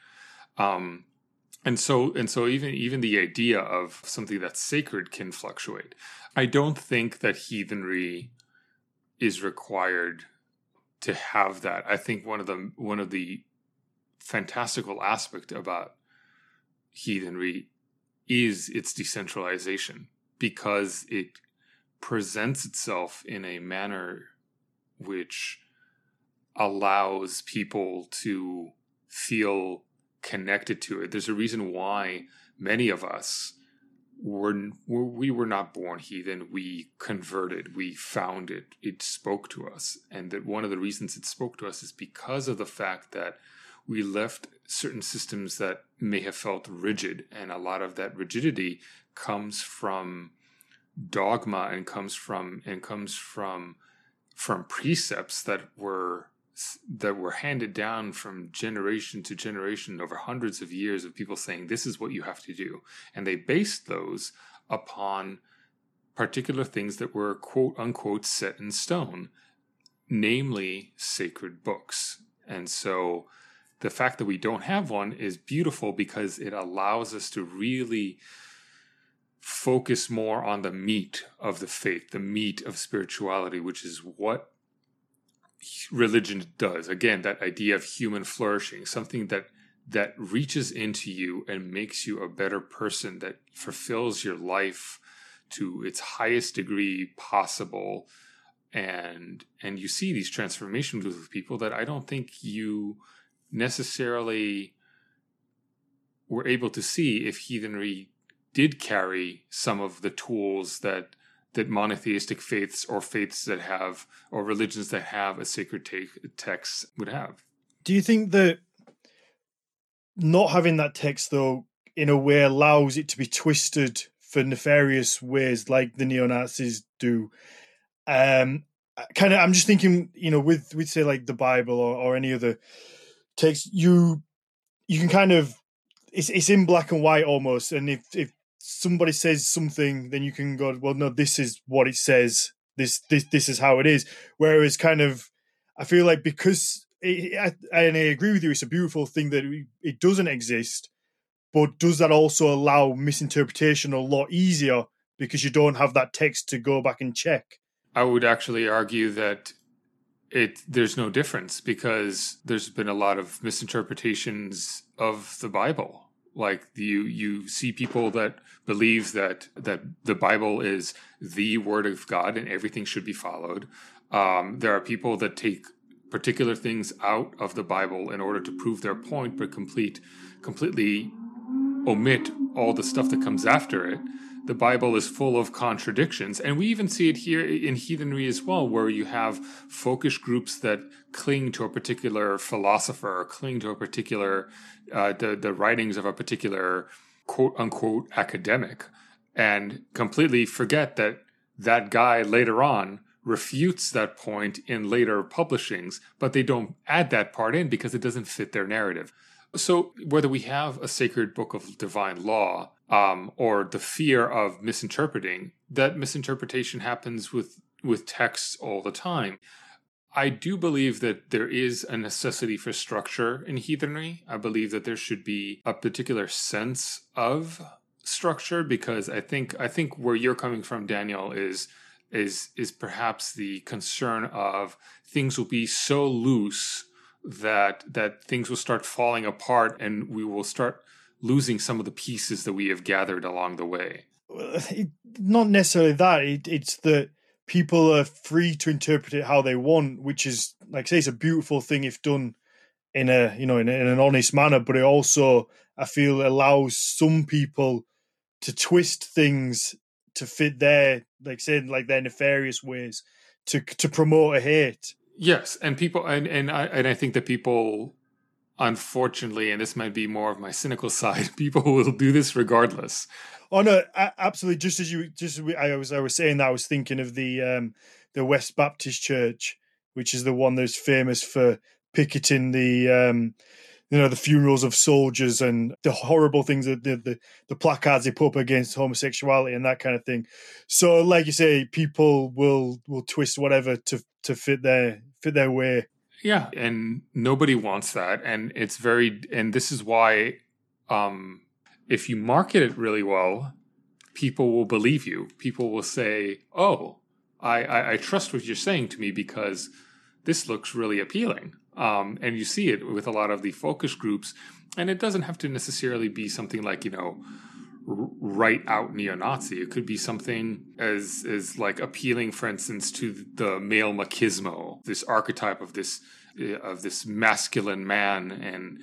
Um, and so and so even even the idea of something that's sacred can fluctuate. I don't think that heathenry is required to have that. I think one of the one of the fantastical aspect about heathenry is its decentralization because it presents itself in a manner which allows people to feel connected to it. There's a reason why many of us were we were not born heathen. We converted. We found it. It spoke to us, and that one of the reasons it spoke to us is because of the fact that we left certain systems that may have felt rigid, and a lot of that rigidity comes from dogma and comes from and comes from from precepts that were that were handed down from generation to generation over hundreds of years of people saying this is what you have to do. And they based those upon particular things that were quote unquote set in stone namely sacred books. And so the fact that we don't have one is beautiful because it allows us to really focus more on the meat of the faith, the meat of spirituality, which is what religion does. Again, that idea of human flourishing, something that that reaches into you and makes you a better person, that fulfills your life to its highest degree possible. And and you see these transformations with people that I don't think you necessarily were able to see if heathenry did carry some of the tools that that monotheistic faiths or faiths that have or religions that have a sacred te- text would have. Do you think that not having that text though in a way allows it to be twisted for nefarious ways like the neo-Nazis do? Um kind of I'm just thinking, you know, with with say like the Bible or, or any other text, you you can kind of it's it's in black and white almost, and if if somebody says something, then you can go, well, no, this is what it says. This this this is how it is. Whereas, kind of, I feel like because it, I, and I agree with you, it's a beautiful thing that it doesn't exist. But does that also allow misinterpretation a lot easier because you don't have that text to go back and check? I would actually argue that it there's no difference because there's been a lot of misinterpretations of the Bible like you you see people that believe that that the bible is the word of god and everything should be followed? Um, there are people that take particular things out of the bible in order to prove their point but complete completely omit all the stuff that comes after it the Bible is full of contradictions. And we even see it here in heathenry as well, where you have folkish groups that cling to a particular philosopher or cling to a particular, uh, the, the writings of a particular quote unquote academic and completely forget that that guy later on refutes that point in later publishings, but they don't add that part in because it doesn't fit their narrative. So, whether we have a sacred book of divine law um, or the fear of misinterpreting, that misinterpretation happens with with texts all the time. I do believe that there is a necessity for structure in heathenry. I believe that there should be a particular sense of structure because I think I think where you're coming from, Daniel, is is is perhaps the concern of things will be so loose that that things will start falling apart and we will start losing some of the pieces that we have gathered along the way. It, not necessarily that. It, it's that people are free to interpret it how they want, which is, like I say, it's a beautiful thing if done in a you know in, a, in an honest manner. But it also, I feel, allows some people to twist things to fit their, like saying, like their nefarious ways to to promote a hate. Yes, and people and and I and I think that people unfortunately, and this might be more of my cynical side, people will do this regardless. Oh no, absolutely. Just as you, just as I was, I was saying that I was thinking of the um, the West Baptist Church, which is the one that's famous for picketing the um, you know the funerals of soldiers and the horrible things that the, the, the placards they put up against homosexuality and that kind of thing. So, like you say, people will will twist whatever to to fit their fit their way. Yeah, and nobody wants that, and it's very and this is why um, if you market it really well, people will believe you. People will say, "Oh, I, I, I trust what you're saying to me because this looks really appealing." Um, and you see it with a lot of the folkish groups, and it doesn't have to necessarily be something like you know right out neo-Nazi. It could be something as as like appealing, for instance, to the male machismo, this archetype of this of this masculine man, and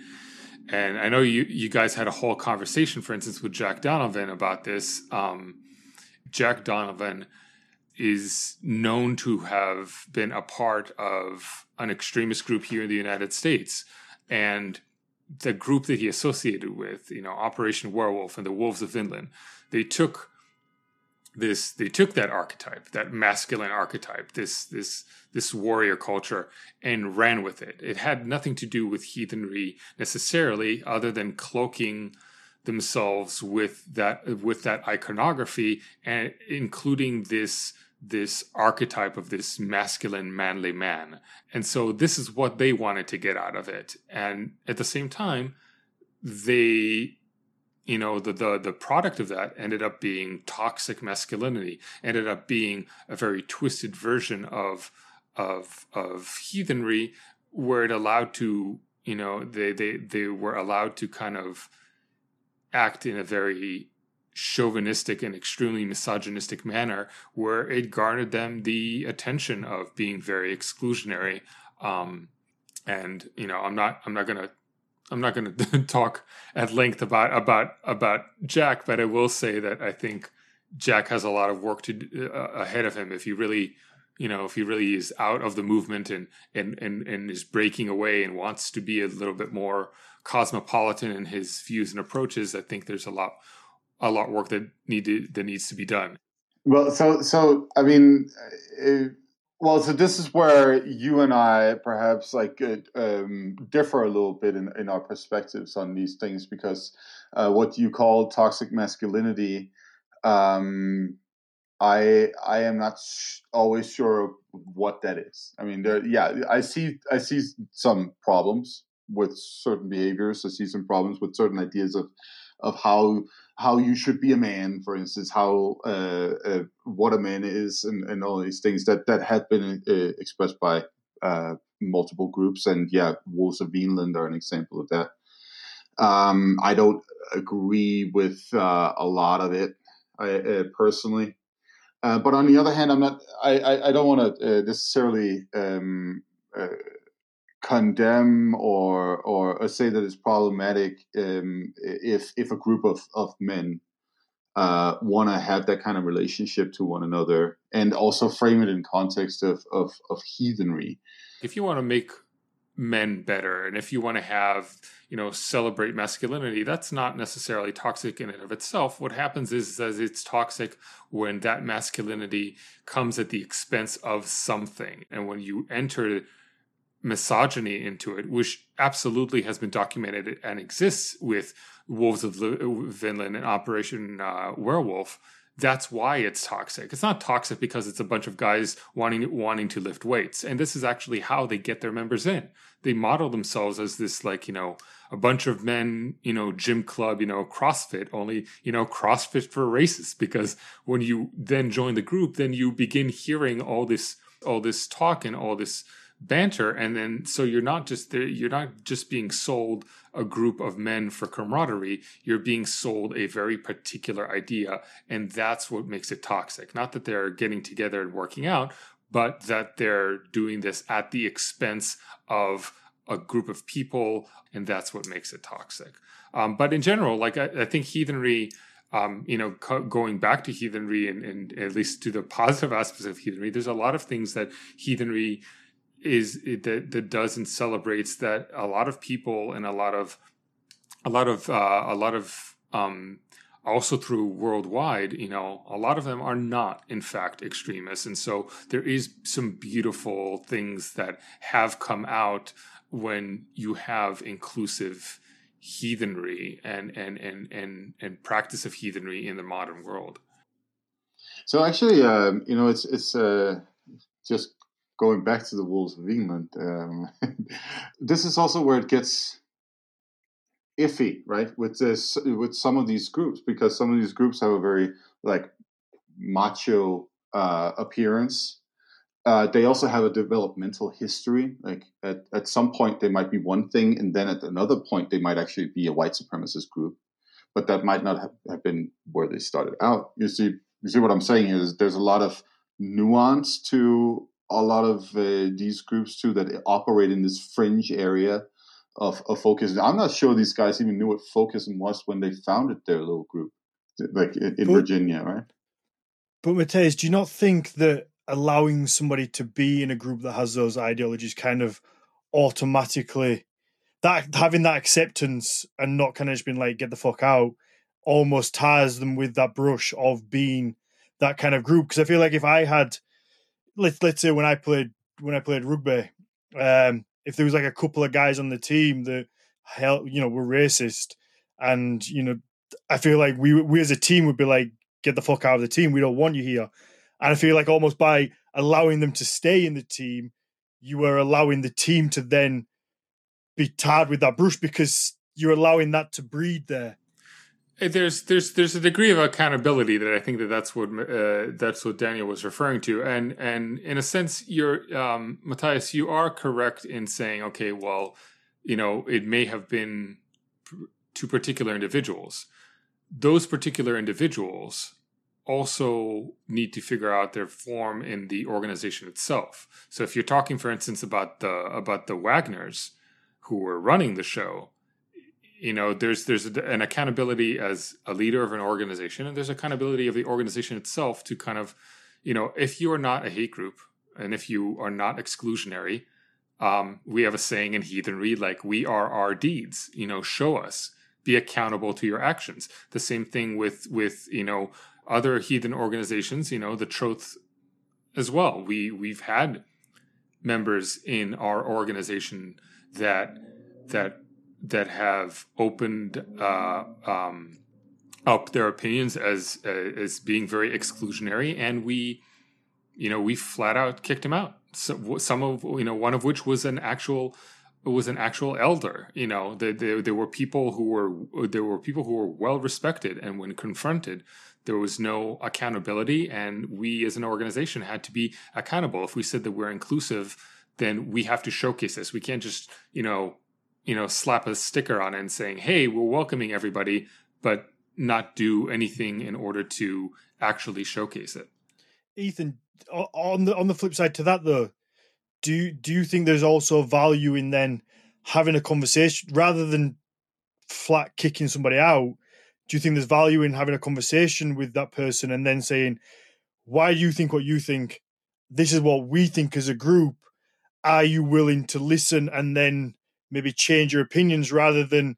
and I know you you guys had a whole conversation, for instance, with Jack Donovan about this. Um, Jack Donovan is known to have been a part of an extremist group here in the United States. And the group that he associated with, you know, Operation Werewolf and the Wolves of Vinland, they took this they took that archetype, that masculine archetype, this this this warrior culture, and ran with it. It had nothing to do with heathenry necessarily, other than cloaking themselves with that with that iconography and including this this archetype of this masculine manly man. And so this is what they wanted to get out of it. And at the same time they you know the the the product of that ended up being toxic masculinity ended up being a very twisted version of of of heathenry where it allowed to you know they they they were allowed to kind of act in a very chauvinistic and extremely misogynistic manner where it garnered them the attention of being very exclusionary. Um, and you know i'm not i'm not gonna i'm not gonna talk at length about about about jack but i will say that i think jack has a lot of work to uh, ahead of him. If he really you know if he really is out of the movement and and and, and is breaking away and wants to be a little bit more cosmopolitan in his views and approaches, I think there's a lot a lot of work that need to, that needs to be done. Well, so so I mean, uh, well, so this is where you and I perhaps like uh, um, differ a little bit in, in our perspectives on these things because uh, what you call toxic masculinity, um, I I am not sh- always sure what that is. I mean, there, yeah, I see I see some problems with certain behaviors. I see some problems with certain ideas of of how how you should be a man, for instance, how uh, uh, what a man is, and, and all these things that that have been uh, expressed by uh, multiple groups. And yeah, Wolves of Vinland are an example of that. Um, I don't agree with uh, a lot of it I, personally. but on the other hand, I'm not. I, I, I don't want to necessarily um, condemn or or say that it's problematic um, if if a group of of men uh, want to have that kind of relationship to one another and also frame it in context of of, of heathenry. If you want to make men better and if you want to have you know celebrate masculinity that's not necessarily toxic in and of itself what happens is that it's toxic when that masculinity comes at the expense of something and when you enter misogyny into it, which absolutely has been documented and exists with Wolves of Vinland and Operation uh, Werewolf. That's why it's toxic. It's not toxic because it's a bunch of guys wanting wanting to lift weights, and this is actually how they get their members in. They model themselves as this, like you know, a bunch of men, you know, gym club, you know, CrossFit, only you know, CrossFit for racists. Because when you then join the group, then you begin hearing all this all this talk and all this banter and then so you're not just there you're not just being sold a group of men for camaraderie you're being sold a very particular idea and that's what makes it toxic. Not that they're getting together and working out but that they're doing this at the expense of a group of people and that's what makes it toxic. Um, but in general like i, I think heathenry um, you know, co- going back to heathenry and, and, at least to the positive aspects of heathenry, there's a lot of things that heathenry is that that does and celebrates that a lot of people and a lot of a lot of uh, a lot of um, also through worldwide, you know, a lot of them are not, in fact, extremists. And so there is some beautiful things that have come out when you have inclusive heathenry and and and and, and practice of heathenry in the modern world. So actually, um, you know, it's it's uh, just going back to the wolves of Vinland. Um, this is also where it gets iffy, right? With this, with some of these groups, because some of these groups have a very like macho uh, appearance. Uh, they also have a developmental history. Like at, at some point, they might be one thing, and then at another point, they might actually be a white supremacist group. But that might not have, have been where they started out. You see, you see what I'm saying is there's a lot of nuance to a lot of uh, these groups too that operate in this fringe area of, of focus. I'm not sure these guys even knew what folkism was when they founded their little group, like in, but, Virginia, right? But Matthias, do you not think that allowing somebody to be in a group that has those ideologies kind of automatically that having that acceptance and not kind of just being like get the fuck out almost ties them with that brush of being that kind of group because i feel like if i had let's let's say when i played when i played rugby um if there was like a couple of guys on the team that hell you know were racist and you know i feel like we we as a team would be like get the fuck out of the team we don't want you here. And i feel like almost by allowing them to stay in the team you are allowing the team to then be tarred with that brush because you're allowing that to breed there there's there's there's a degree of accountability that I think that that's what uh, that's what Daniel was referring to, and and in a sense, you're um, Matthias, you are correct in saying, okay, well, you know, it may have been to particular individuals. Those particular individuals also need to figure out their form in the organization itself. So if you're talking, for instance, about the about the Waggeners who were running the show, you know there's there's an accountability as a leader of an organization and there's accountability of the organization itself to kind of you know if you are not a hate group and if you are not exclusionary um, we have a saying in heathenry like we are our deeds you know show us be accountable to your actions. The same thing with with you know other heathen organizations you know the troth as well. We we've had members in our organization that that that have opened uh, um, up their opinions as uh, as being very exclusionary, and we, you know, we flat out kicked him out. So, some of you know, one of which was an actual was an actual elder. You know, there, there, there were people who were there were people who were well respected, and when confronted, there was no accountability, and we as an organization had to be accountable. If we said that we're inclusive, then we have to showcase this. We can't just you know you know, slap a sticker on it and saying, "Hey, we're welcoming everybody," but not do anything in order to actually showcase it. Ethan, on the on the flip side to that though, do do you think there's also value in then having a conversation rather than flat kicking somebody out? Do you think there's value in having a conversation with that person and then saying, "Why do you think what you think? This is what we think as a group. Are you willing to listen and then maybe change your opinions rather than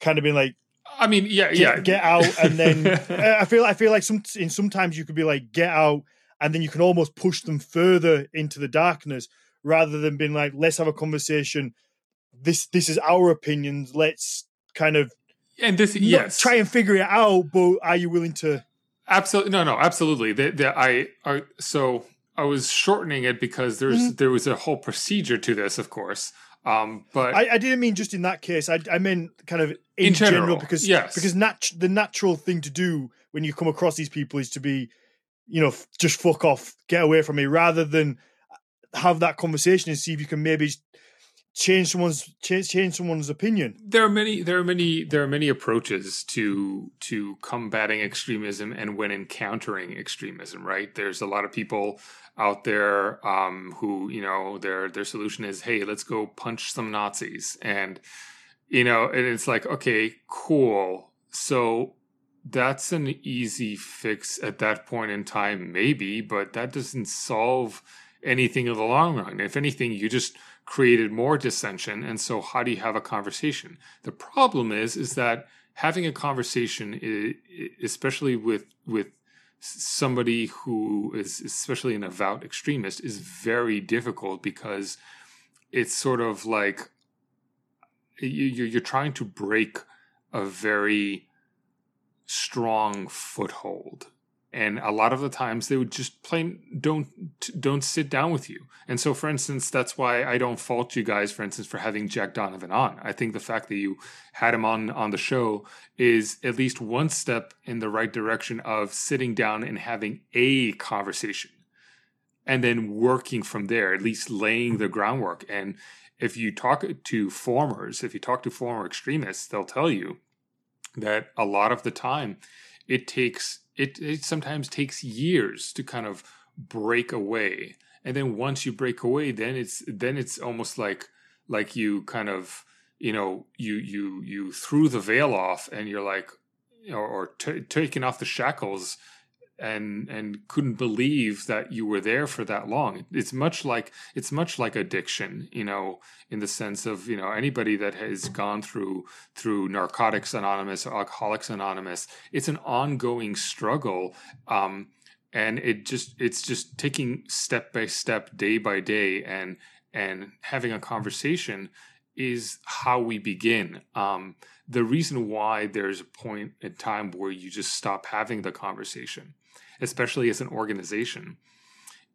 kind of being like I mean, yeah, get, yeah. Get out, and then I feel I feel like some in sometimes you could be like get out, and then you can almost push them further into the darkness rather than being like let's have a conversation. This this is our opinions. Let's kind of and this yes try and figure it out. But are you willing to? Absolutely no, no, absolutely. The, I, I so I was shortening it because there's mm-hmm. there was a whole procedure to this, of course. Um, but I, I, didn't mean just in that case. I, I meant kind of in, in general, general, because yes. because nat- the natural thing to do when you come across these people is to be, you know, just fuck off, get away from me, rather than have that conversation and see if you can maybe change someone's change change someone's opinion. There are many there are many there are many approaches to to combating extremism and when encountering extremism, right? There's a lot of people out there um, who, you know, their their solution is, "Hey, let's go punch some Nazis." And you know, and it's like, "Okay, cool." So that's an easy fix at that point in time maybe, but that doesn't solve anything in the long run. If anything, you just created more dissension. And so, how do you have a conversation? The problem is, is that having a conversation, especially with with somebody who is especially an avowed extremist, is very difficult because it's sort of like you're trying to break a very strong foothold and a lot of the times they would just plain don't don't sit down with you. And so for instance that's why i don't fault you guys for instance for having jack donovan on. I think the fact that you had him on on the show is at least one step in the right direction of sitting down and having a conversation and then working from there at least laying the groundwork. And if you talk to formers if you talk to former extremists they'll tell you that a lot of the time it takes it, it sometimes takes years to kind of break away. And then once you break away then it's then it's almost like like you kind of you know you you you threw the veil off and you're like or, or t- taking off the shackles and and couldn't believe that you were there for that long. It's much like it's much like addiction you know in the sense of you know anybody that has gone through through narcotics anonymous or alcoholics anonymous it's an ongoing struggle um and it just it's just taking step by step day by day and and having a conversation is how we begin. Um the reason why there's a point in time where you just stop having the conversation especially as an organization,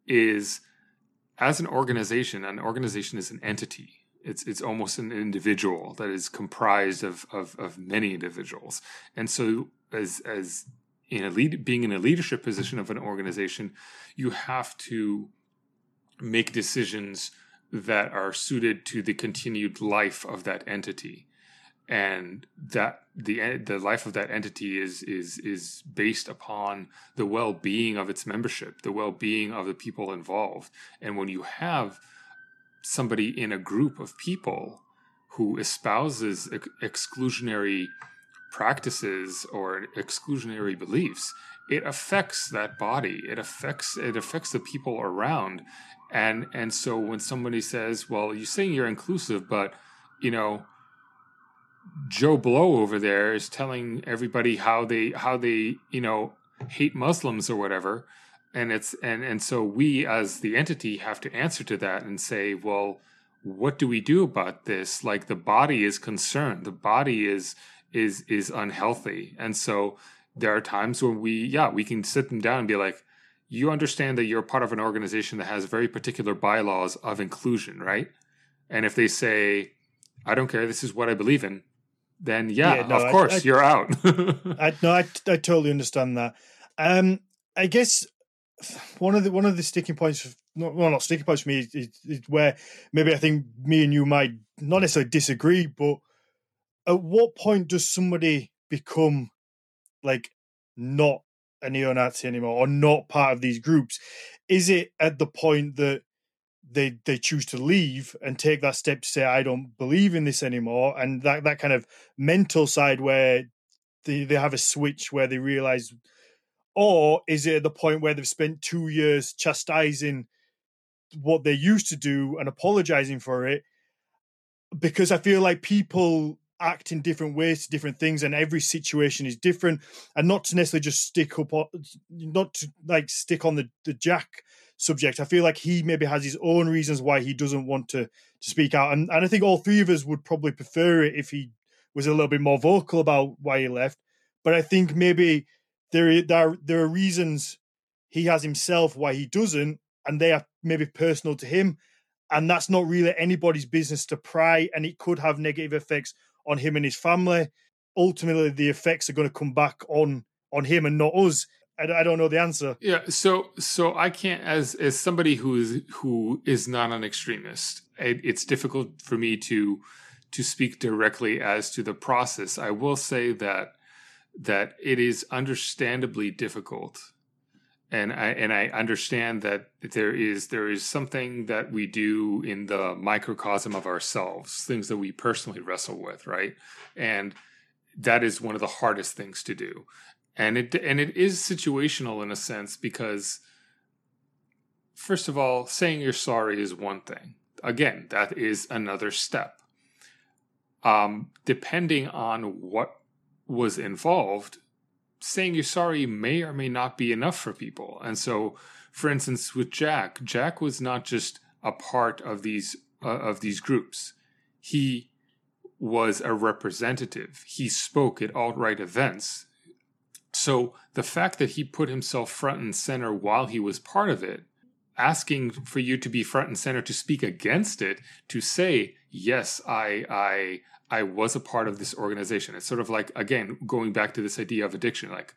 is as an organization, an organization is an entity. It's it's almost an individual that is comprised of of, of many individuals. And so as as in a lead, being in a leadership position of an organization, you have to make decisions that are suited to the continued life of that entity and that the the life of that entity is is is based upon the well-being of its membership the well-being of the people involved. And when you have somebody in a group of people who espouses ex- exclusionary practices or exclusionary beliefs it affects that body. It affects it affects the people around. And and so when somebody says well you're saying you're inclusive but you know Joe Blow over there is telling everybody how they how they you know hate Muslims or whatever, and it's and and so we as the entity have to answer to that and say, well, what do we do about this? Like the body is concerned, the body is is is unhealthy, and so there are times when we yeah we can sit them down and be like, you understand that you're part of an organization that has very particular bylaws of inclusion, right? And if they say, I don't care, this is what I believe in, then yeah, yeah no, of course I, I, you're out. I no, I, I totally understand that. Um, I guess one of the one of the sticking points, not, well, not sticking points for me, is, is, is, where maybe I think me and you might not necessarily disagree, but at what point does somebody become like not a neo-Nazi anymore or not part of these groups? Is it at the point that they they choose to leave and take that step to say I don't believe in this anymore, and that that kind of mental side where they they have a switch where they realize, or is it at the point where they've spent two years chastising what they used to do and apologizing for it? Because I feel like people act in different ways to different things and every situation is different and not to necessarily just stick up not to like stick on the the jack subject. I feel like he maybe has his own reasons why he doesn't want to, to speak out. And, and I think all three of us would probably prefer it if he was a little bit more vocal about why he left. But I think maybe there, there, there are reasons he has himself why he doesn't, and they are maybe personal to him. And that's not really anybody's business to pry, and it could have negative effects on him and his family. Ultimately, the effects are going to come back on on him and not us I, I don't know the answer. Yeah, so so I can't as as somebody who is who is not an extremist. It, it's difficult for me to to speak directly as to the process. I will say that that it is understandably difficult and I and I understand that there is there is something that we do in the microcosm of ourselves, things that we personally wrestle with, right? And that is one of the hardest things to do and it and it is situational in a sense because first of all, saying you're sorry is one thing. Again, that is another step. Um, depending on what was involved, saying you're sorry may or may not be enough for people. And so, for instance, with Jack, Jack was not just a part of these uh, of these groups. He was a representative. He spoke at alt right events. So the fact that he put himself front and center while he was part of it, asking for you to be front and center to speak against it, to say, yes, I I I was a part of this organization. It's sort of like again going back to this idea of addiction like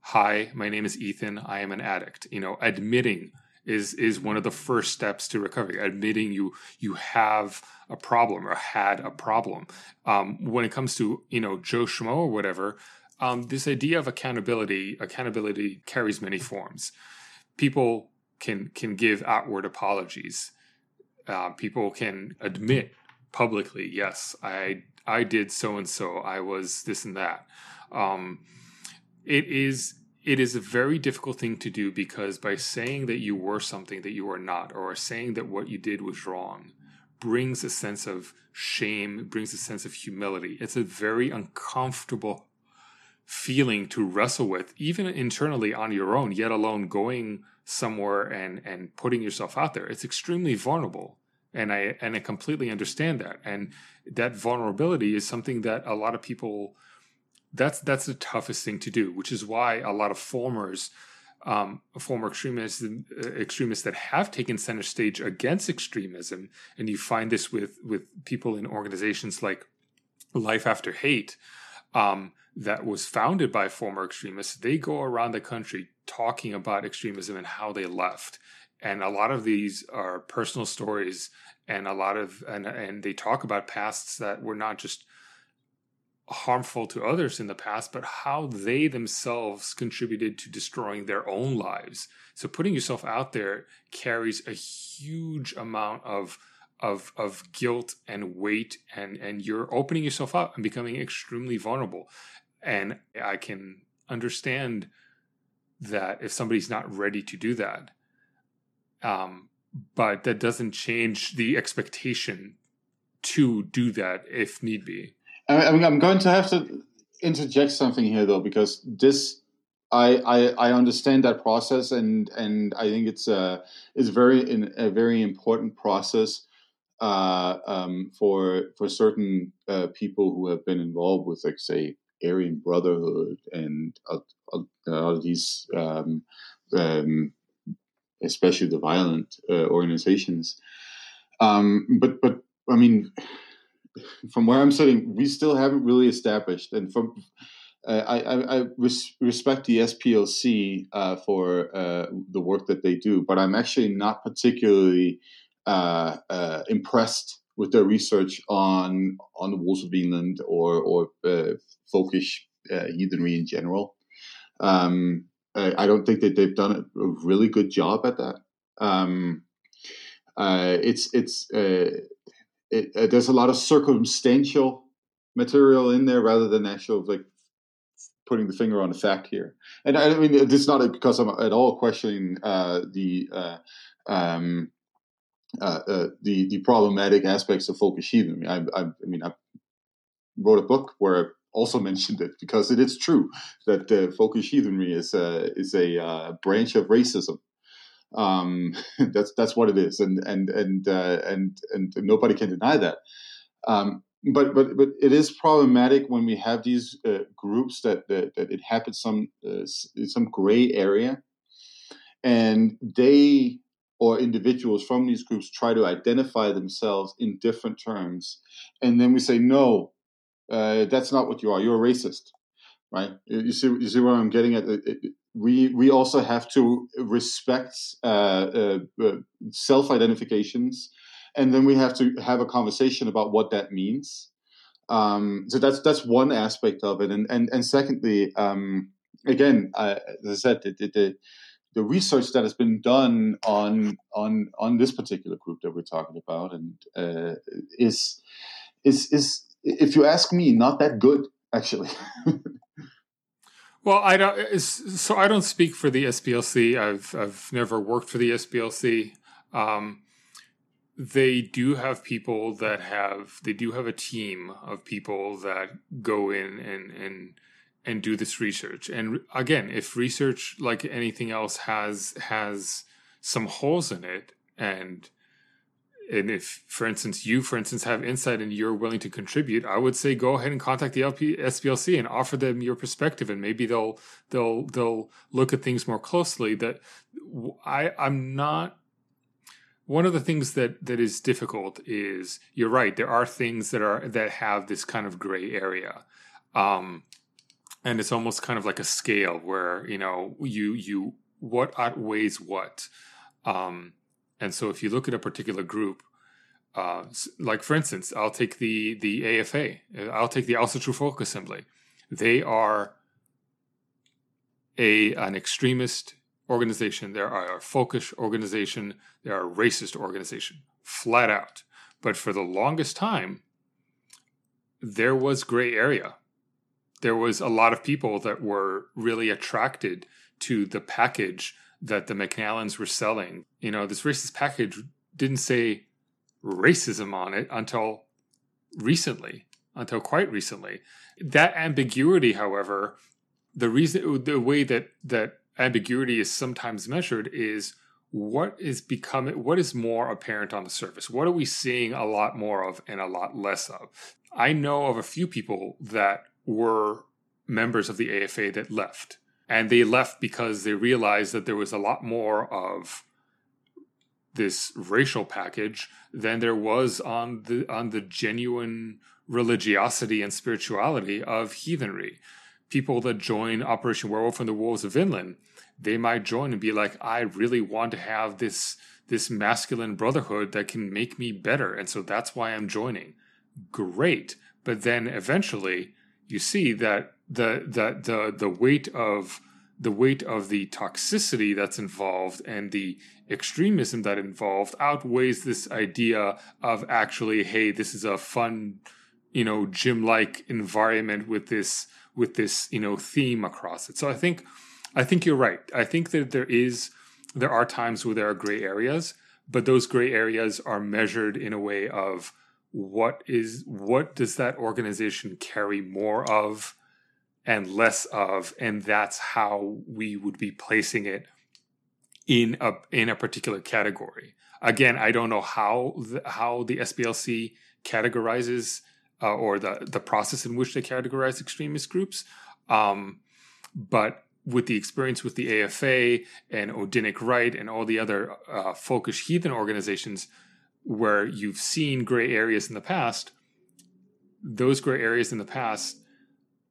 hi, my name is Ethan, I am an addict. You know, admitting is is one of the first steps to recovery admitting you you have a problem or had a problem um, when it comes to you know joe schmo or whatever um, this idea of accountability accountability carries many forms. People can can give outward apologies. Uh, people can admit publicly yes i i did so and so. I was this and that. Um, it is it is a very difficult thing to do because by saying that you were something that you are not, or saying that what you did was wrong, brings a sense of shame, brings a sense of humility. It's a very uncomfortable feeling to wrestle with, even internally on your own, yet alone going somewhere and and putting yourself out there. It's extremely vulnerable. And I and I completely understand that. And that vulnerability is something that a lot of people that's that's the toughest thing to do, which is why a lot of formers, um, former extremists, uh, extremists that have taken center stage against extremism, and you find this with with people in organizations like Life After Hate, um, that was founded by former extremists. They go around the country talking about extremism and how they left, and a lot of these are personal stories, and a lot of and and they talk about pasts that were not just harmful to others in the past, but how they themselves contributed to destroying their own lives. So putting yourself out there carries a huge amount of of of guilt and weight and and you're opening yourself up and becoming extremely vulnerable. And I can understand that if somebody's not ready to do that. Um, but that doesn't change the expectation to do that if need be. I mean, I'm going to have to interject something here though, because this I, I, I understand that process, and and I think it's a it's very in, a very important process uh, um, for for certain uh, people who have been involved with, like say, Aryan Brotherhood and all these, um, um, especially the violent uh, organizations. Um, but but I mean, from where I'm sitting, we still haven't really established. And from uh, I, I, I res- respect the SPLC uh, for uh, the work that they do, but I'm actually not particularly uh, uh, impressed with their research on on the Wolves of Vinland or or uh, folkish heathenry in general. Um, I, I, don't think that they've done a really good job at that. Um, it's it's it, uh, there's a lot of circumstantial material in there rather than actual like putting the finger on a fact here. And I mean, it's not because I'm at all questioning uh, the uh, um, uh, uh the the problematic aspects of heathen. I, I, I, mean, I wrote a book where I also mentioned it because it is true that uh, folkish heathenry is a is a uh, branch of racism um, that's that's what it is, and and and uh, and and nobody can deny that. Um, but but but it is problematic when we have these uh, groups that, that, that it happens some uh, some gray area, and they or individuals from these groups try to identify themselves in different terms, and then we say no, uh, that's not what you are. You're a racist, right? You see you see where I'm getting at. We we also have to respect uh, uh, uh, self identifications, and then we have to have a conversation about what that means. Um, so that's that's one aspect of it, and and and secondly, um, again, as I said, the, the, the research that has been done on on on this particular group that we're talking about, and uh, is is is if you ask me, not that good actually. Well, I don't. So I don't speak for the SPLC. I've I've never worked for the SPLC. Um, they do have people that have. They do have a team of people that go in and and and do this research. And again, if research, like anything else, has has some holes in it, and and if, for instance, you, for instance, have insight and you're willing to contribute, I would say go ahead and contact the LP, SPLC and offer them your perspective, and maybe they'll they'll they'll look at things more closely. That I I'm not. One of the things that that is difficult is you're right. There are things that are that have this kind of gray area, um, and it's almost kind of like a scale where you know you you what outweighs what. Um, and so if you look at a particular group, uh, like for instance, I'll take the the AFA. I'll take the Asatru Folk Assembly. They are a an extremist organization. They are a folkish organization. They are a racist organization, flat out. But for the longest time, there was gray area. There was a lot of people that were really attracted to the package that the McNallens were selling. You know, this racist package didn't say racism on it until recently, until quite recently. That ambiguity, however, the reason the way that that ambiguity is sometimes measured is what is becoming what is more apparent on the surface what are we seeing a lot more of and a lot less of i know of a few people that were members of the afa that left and they left because they realized that there was a lot more of this racial package than there was on the on the genuine religiosity and spirituality of heathenry. People that join Operation Werewolf and the Wolves of Vinland, they might join and be like, I really want to have this this masculine brotherhood that can make me better, and so that's why I'm joining. Great, but then eventually you see that the the the the weight of the weight of the toxicity that's involved and the extremism that involved outweighs this idea of actually hey this is a fun you know gym like environment with this with this you know theme across it. So i think i think you're right. I think that there is there are times where there are gray areas but those gray areas are measured in a way of what is what does that organization carry more of and less of? And that's how we would be placing it in a in a particular category. Again i don't know how the, how the SPLC categorizes uh, or the the process in which they categorize extremist groups. Um, but with the experience with the AFA and Odinic Rite and all the other uh, folkish heathen organizations where you've seen gray areas in the past those gray areas in the past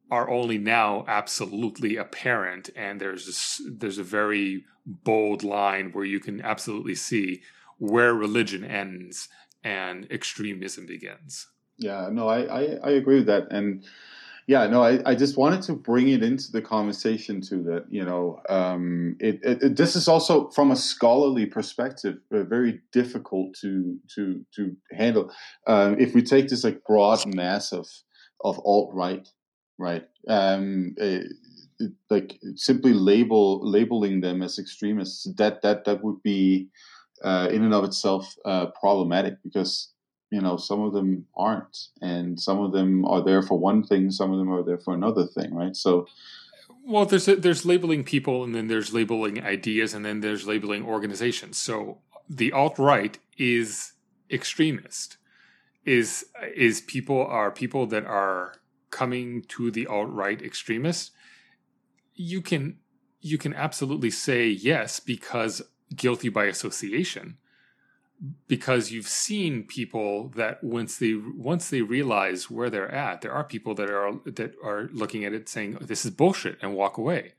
are only now absolutely apparent and there's a, there's a very bold line where you can absolutely see where religion ends and extremism begins. Yeah no i i, I agree with that and yeah no I, I just wanted to bring it into the conversation too that you know um, it, it, it, this is also from a scholarly perspective uh, very difficult to to to handle um, if we take this like broad mass of of alt right right? Um, uh, like simply label labeling them as extremists that that that would be uh, in and of itself uh, problematic because you know some of them aren't and some of them are there for one thing some of them are there for another thing right? So well there's a, there's labeling people and then there's labeling ideas and then there's labeling organizations. So the alt right is extremist is is people are people that are coming to the alt right extremist. You can you can absolutely say yes because guilty by association because you've seen people that once they once they realize where they're at there are people that are that are looking at it saying this is bullshit and walk away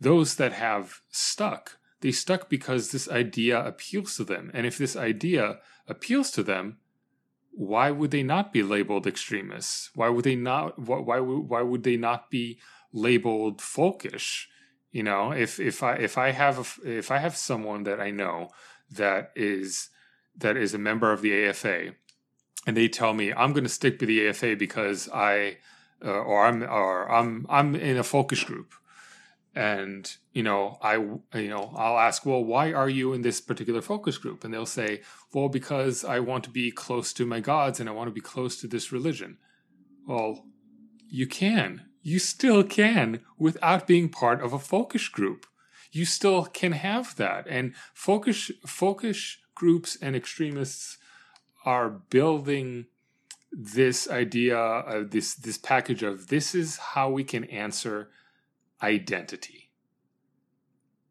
those that have stuck they stuck because this idea appeals to them and if this idea appeals to them why would they not be labeled extremists? Why would they not? Why why would they not be labeled folkish? You know, if if I if I have a, if I have someone that I know that is that is a member of the AFA, and they tell me I'm going to stick with the AFA because I uh, or I'm or I'm I'm in a folkish group, and you know i you know i'll ask well why are you in this particular folkish group? And they'll say well because i want to be close to my gods and i want to be close to this religion. Well you can. You still can without being part of a folkish group. You still can have that. And folkish folkish groups and extremists are building this idea of this this package of this is how we can answer identity.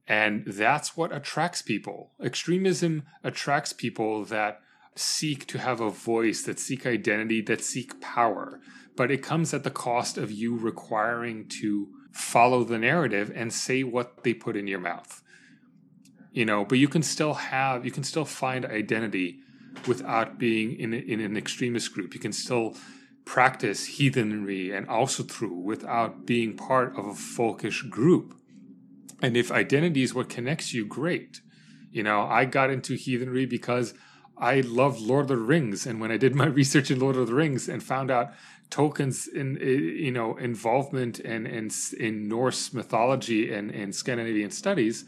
And that's what attracts people. Extremism attracts people that seek to have a voice, that seek identity, that seek power. But it comes at the cost of you requiring to follow the narrative and say what they put in your mouth. You know, but you can still have, you can still find identity without being in, in an extremist group. You can still practice heathenry and Asatru without being part of a folkish group. And if identity is what connects you, great. You know, I got into heathenry because I love Lord of the Rings, and when I did my research in Lord of the Rings and found out Tolkien's in eh, you know involvement in in, in Norse mythology and, and Scandinavian studies,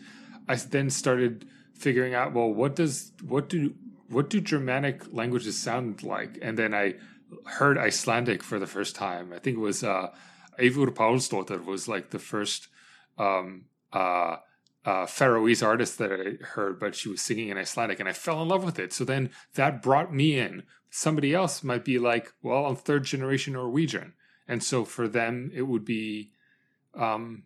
I then started figuring out well what does what do what do Germanic languages sound like? And then I heard Icelandic for the first time. I think it was uh, Eivør Pálsdóttir was like the first um, uh, uh, Faroese artist that I heard, but she was singing in Icelandic, and I fell in love with it. So then that brought me in. Somebody else might be like, "Well, I'm third generation Norwegian," and so for them, it would be um,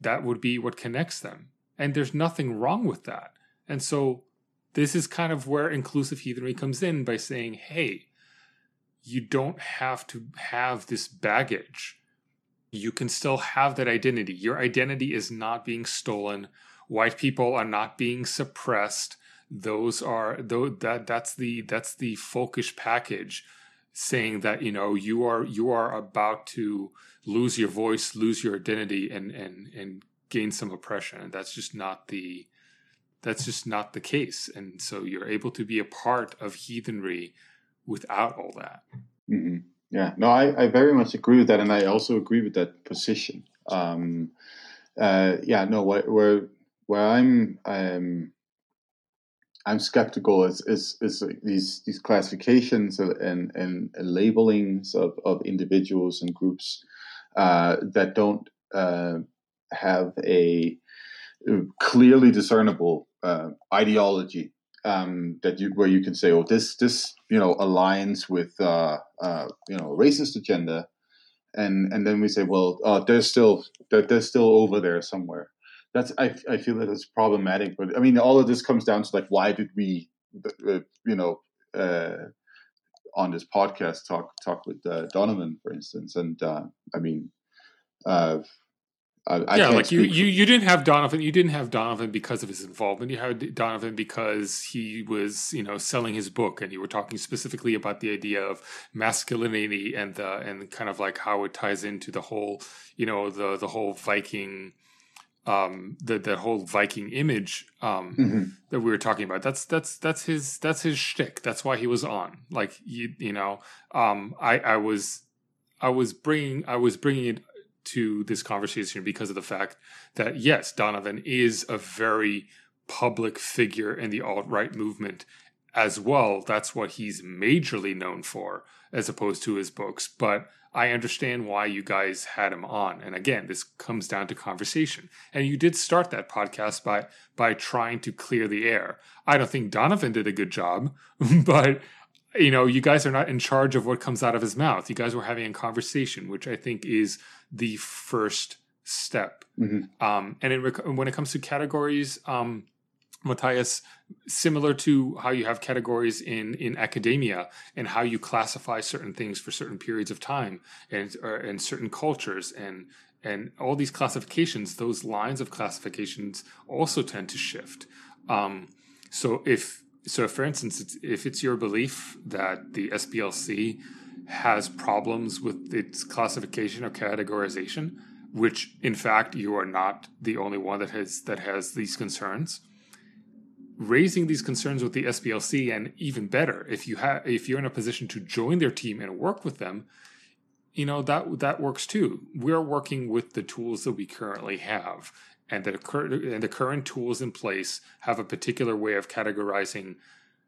that would be what connects them, and there's nothing wrong with that. And so this is kind of where inclusive heathenry comes in by saying, "Hey, you don't have to have this baggage. You can still have that identity. Your identity is not being stolen. White people are not being suppressed. Those are though that that's the that's the folkish package saying that you know you are you are about to lose your voice, lose your identity and and and gain some oppression. And that's just not the that's just not the case. And so you're able to be a part of heathenry without all that. Mm-hmm. Yeah, no, I, I very much agree with that, and I also agree with that position. Um, uh, yeah, no, where where, where I'm um, I'm skeptical is is, is these these classifications and and, labelings of, of individuals and groups uh, that don't uh, have a clearly discernible uh, ideology um, that you where you can say, oh, this this you know aligns with uh, uh, you know racist agenda, and and then we say, well, uh, there's still they're, they're still over there somewhere. That's I I feel that it's problematic, but I mean, all of this comes down to like, why did we, uh, you know, uh, on this podcast talk talk with uh, Donovan, for instance, and uh, I mean, uh, I, yeah, like you, you, you didn't have Donovan. You didn't have Donovan because of his involvement. You had Donovan because he was, you know, selling his book, and you were talking specifically about the idea of masculinity and the and kind of like how it ties into the whole, you know, the the whole Viking, um, the the whole Viking image um, mm-hmm. that we were talking about. That's that's that's his that's his shtick. That's why he was on. Like you, you know, um, I I was I was bringing I was bringing it to this conversation because of the fact that yes, Donovan is a very public figure in the alt right movement as well. That's what he's majorly known for, as opposed to his books. But I understand why you guys had him on. And again, this comes down to conversation. And you did start that podcast by by trying to clear the air. I don't think Donovan did a good job, but you know, you guys are not in charge of what comes out of his mouth. You guys were having a conversation, which I think is the first step. Mm-hmm. Um, and it, when it comes to categories, um, Matthias, similar to how you have categories in in academia and how you classify certain things for certain periods of time and or, and certain cultures and and all these classifications, those lines of classifications also tend to shift. Um, so if so, for instance, it's, if it's your belief that the SPLC has problems with its classification or categorization, which in fact you are not the only one that has that has these concerns. Raising these concerns with the SPLC, and even better, if you have if you're in a position to join their team and work with them, you know that that works too. We're working with the tools that we currently have, and the and the current tools in place have a particular way of categorizing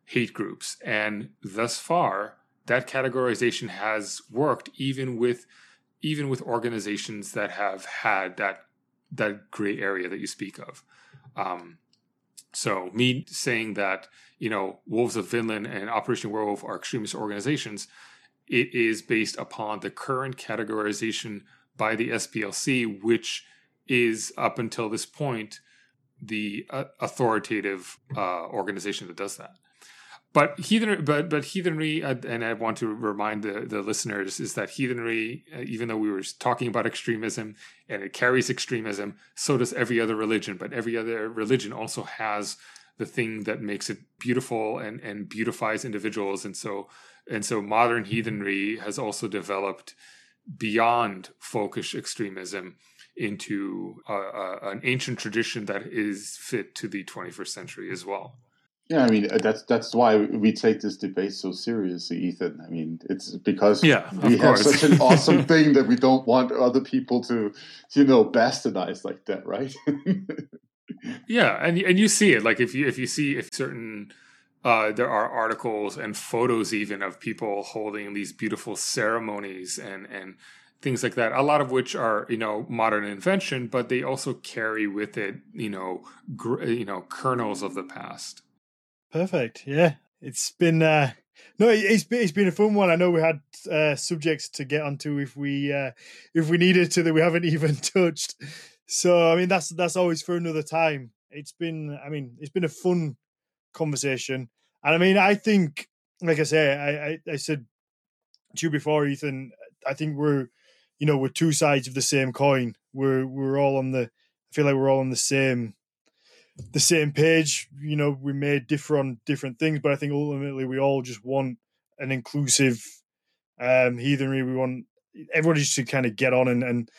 hate groups, and thus far that categorization has worked even with even with organizations that have had that that gray area that you speak of. Um, so me saying that you know Wolves of Vinland and Operation Werewolf are extremist organizations, it is based upon the current categorization by the SPLC, which is up until this point the uh, authoritative uh, organization that does that but heathen but but heathenry uh, and i want to remind the, the listeners is that heathenry uh, even though we were talking about extremism and it carries extremism so does every other religion. But every other religion also has the thing that makes it beautiful and and beautifies individuals. And so and so modern heathenry has also developed beyond folkish extremism into uh, an ancient tradition that is fit to the 21st century as well yeah, I mean uh, that's that's why we take this debate so seriously, Ethan. I mean, it's because yeah, we have such an awesome thing that we don't want other people to, you know, bastardize like that, right? yeah, and and you see it like if you if you see if certain uh, there are articles and photos even of people holding these beautiful ceremonies and and things like that. A lot of which are you know modern invention, but they also carry with it you know gr- you know kernels of the past. Perfect. Yeah, it's been uh, no, it's been it's been a fun one. I know we had uh, subjects to get onto if we uh, if we needed to that we haven't even touched. So I mean that's that's always for another time. It's been I mean it's been a fun conversation, and I mean I think like I say I I, I said to you before, Ethan. I think we're you know we're two sides of the same coin. We're we're all on the I feel like we're all on the same the same page. You know, we may differ on different things, but I think ultimately we all just want an inclusive um, heathenry. We want everybody to kind of get on and and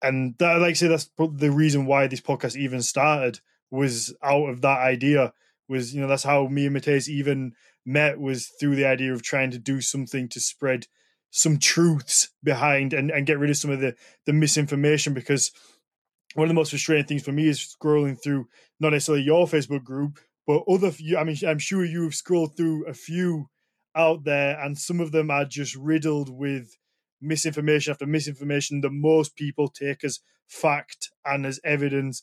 and that, like I say, that's the reason why this podcast even started was out of that idea. Was you know that's how me and Mateus even met was through the idea of trying to do something to spread some truths behind and, and get rid of some of the the misinformation because one of the most frustrating things for me is scrolling through not necessarily your Facebook group, but other. I mean, I'm sure you've scrolled through a few out there, and some of them are just riddled with misinformation after misinformation that most people take as fact and as evidence,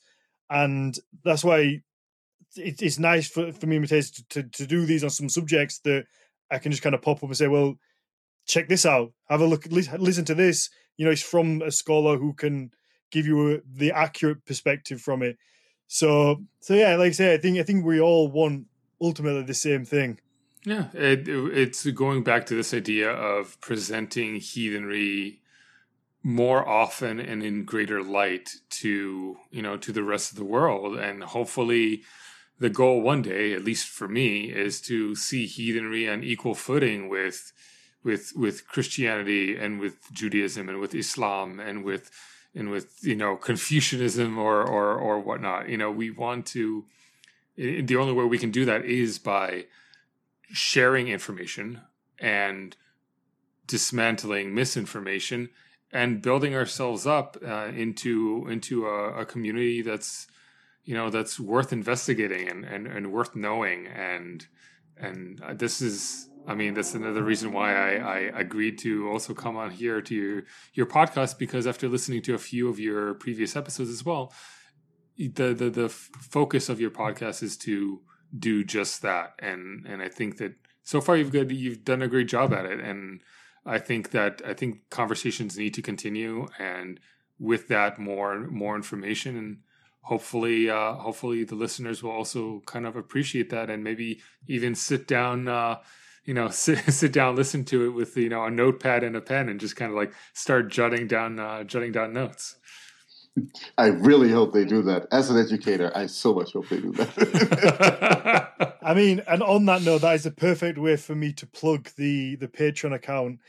and that's why it, it's nice for for me to, to to do these on some subjects that I can just kind of pop up and say, well, check this out, have a look, listen to this. You know, it's from a scholar who can give you a, the accurate perspective from it. So, so yeah, like I say, I think I think we all want ultimately the same thing. Yeah, it, it's going back to this idea of presenting heathenry more often and in greater light to you know to the rest of the world, and hopefully, the goal one day, at least for me, is to see heathenry on equal footing with with with Christianity and with Judaism and with Islam and with and with you know Confucianism or or or whatnot. You know, we want to. The only way we can do that is by sharing information and dismantling misinformation and building ourselves up uh, into into a, a, community that's you know that's worth investigating and, and, and worth knowing and and this is I mean, that's another reason why I, I agreed to also come on here to your, your podcast because after listening to a few of your previous episodes as well, the, the the focus of your podcast is to do just that, and and I think that so far you've good you've done a great job at it, and I think that I think conversations need to continue, and with that more more information. And hopefully uh, hopefully the listeners will also kind of appreciate that and maybe even sit down uh, you know sit, sit down listen to it with you know a notepad and a pen and just kind of like start jotting down uh, jotting down notes I really hope they do that. As an educator, I so much hope they do that. I mean, and on that note, that is a perfect way for me to plug the the Patreon account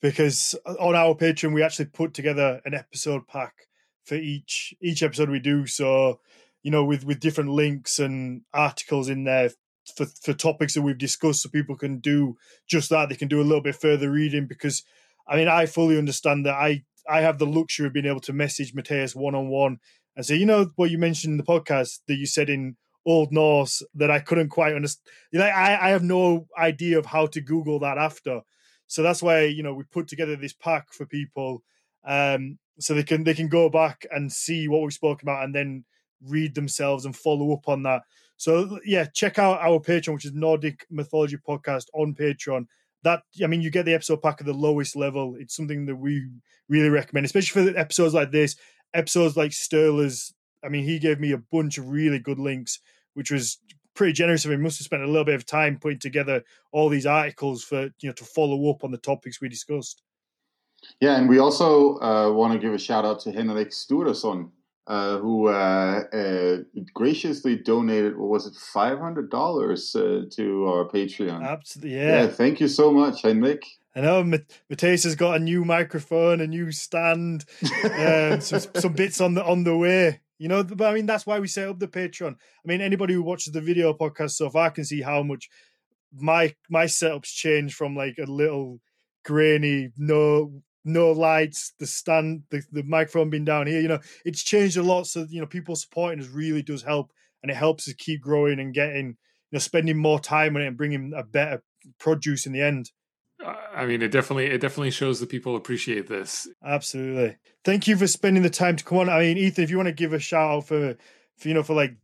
because on our Patreon we actually put together an episode pack for each each episode we do. So, you know, with with different links and articles in there for, for topics that we've discussed so people can do just that they can do a little bit further reading because I mean, I fully understand that. I I have the luxury of being able to message Matthias one on one and say, you know, what you mentioned in the podcast that you said in Old Norse that I couldn't quite understand. Like, I I have no idea of how to Google that after. So that's why you know we put together this pack for people, um, so they can they can go back and see what we've spoken about and then read themselves and follow up on that. So yeah, check out our Patreon, which is Nordic Mythology Podcast on Patreon. That I mean, you get the episode pack at the lowest level. It's something that we really recommend, especially for episodes like this. Episodes like Sturla's. I mean, he gave me a bunch of really good links, which was pretty generous of him. Must have spent a little bit of time putting together all these articles for you know to follow up on the topics we discussed. Yeah, and we also uh, want to give a shout out to Henrik Sturlason, uh, who uh, uh, graciously donated what was it five hundred dollars uh, to our Patreon. Absolutely, yeah. yeah. Thank you so much, Henrik. I know Mateus has got a new microphone, a new stand, um, some, some bits on the on the way. You know, but I mean that's why we set up the Patreon. I mean, anybody who watches the video podcast so far can see how much my my setup's changed from like a little grainy, no no lights, the stand, the, the microphone being down here. You know, it's changed a lot. So you know, people supporting us really does help, and it helps us keep growing and getting, you know, spending more time on it and bringing a better produce in the end. I mean, it definitely it definitely shows that people appreciate this. Absolutely. Thank you for spending the time to come on. I mean, Ethan, if you want to give a shout out for, for you know, for like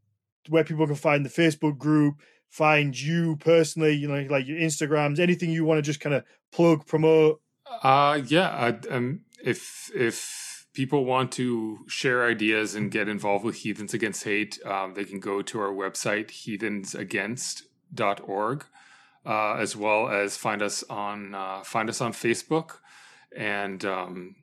where people can find the Facebook group, find you personally, you know, like your Instagrams, anything you want to just kind of plug, promote. Uh yeah. I, um, if if people want to share ideas and get involved with Heathens Against Hate, um, they can go to our website heathensagainst.org uh, as well as find us on uh, find us on Facebook, and um,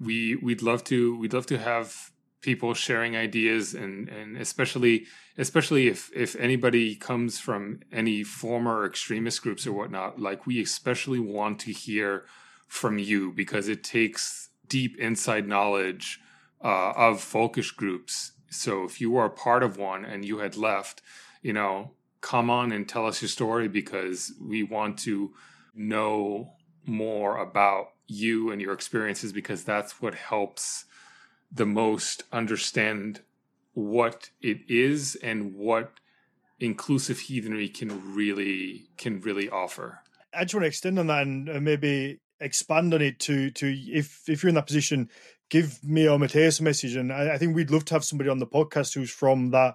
we we'd love to we'd love to have people sharing ideas and and especially especially if if anybody comes from any former extremist groups or whatnot like we especially want to hear from you because it takes deep inside knowledge uh, of folkish groups so if you are part of one and you had left you know come on and tell us your story because we want to know more about you and your experiences because that's what helps the most understand what it is and what inclusive heathenry can really can really offer. I just want to extend on that and maybe expand on it to to if if you're in that position, give me or Mateus a message. And I, I think we'd love to have somebody on the podcast who's from that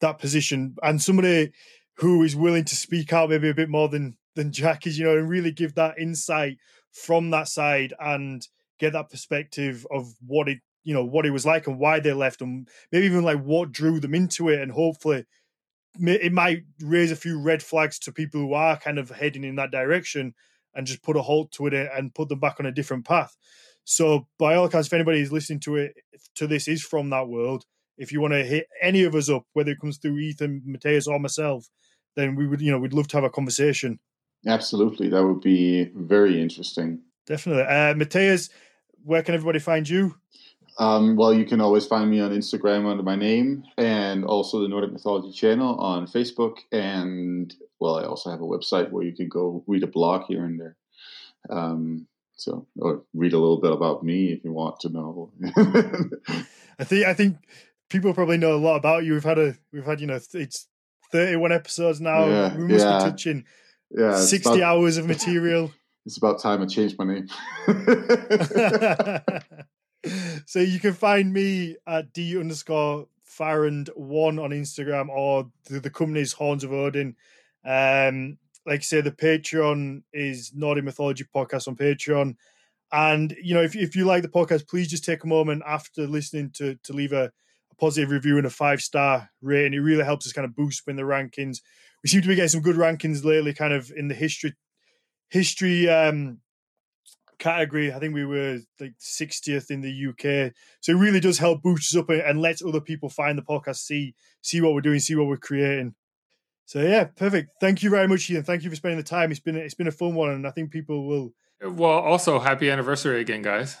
that position and somebody who is willing to speak out maybe a bit more than than Jack is, you know, and really give that insight from that side and get that perspective of what it, you know, what it was like and why they left, and maybe even like what drew them into it, and hopefully it might raise a few red flags to people who are kind of heading in that direction and just put a halt to it and put them back on a different path. So, by all accounts, if anybody is listening to it, to this is from that world, if you want to hit any of us up, whether it comes through Ethan, Mateus, or myself, then we would, you know, we'd love to have a conversation. Absolutely, that would be very interesting. Definitely, uh, Mateus. Where can everybody find you? Um, well, you can always find me on Instagram under my name, and also the Nordic Mythology channel on Facebook. And well, I also have a website where you can go read a blog here and there. Um, so, or read a little bit about me if you want to know. I think I think people probably know a lot about you. We've had a we've had you know it's 31 episodes now. Yeah, we must yeah. be touching yeah, 60 about, hours of material. It's about time I changed my name. so you can find me at D underscore farand one on Instagram or the, the company's Horns of Odin. Um, like I say, the Patreon is Nordic Mythology Podcast on Patreon. And you know, if if you like the podcast, please just take a moment after listening to to leave a positive review and a five star rating. It really helps us kind of boost in the rankings. We seem to be getting some good rankings lately, kind of in the history history um, category. I think we were like 60th in the UK. So it really does help boost us up and lets other people find the podcast, see see what we're doing, see what we're creating. So yeah, perfect. Thank you very much, Ian. Thank you for spending the time. It's been it's been a fun one, and I think people will. Well, also happy anniversary again, guys.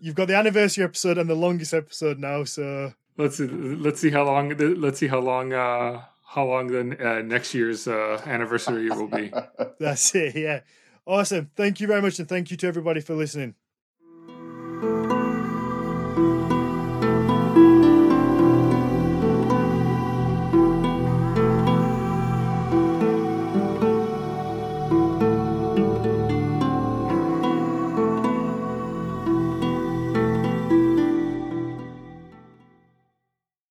You've got the anniversary episode and the longest episode now, so let's see, let's see how long let's see how long uh, how long the uh, next year's uh, anniversary will be. That's it. Yeah. Awesome. Thank you very much. And thank you to everybody for listening.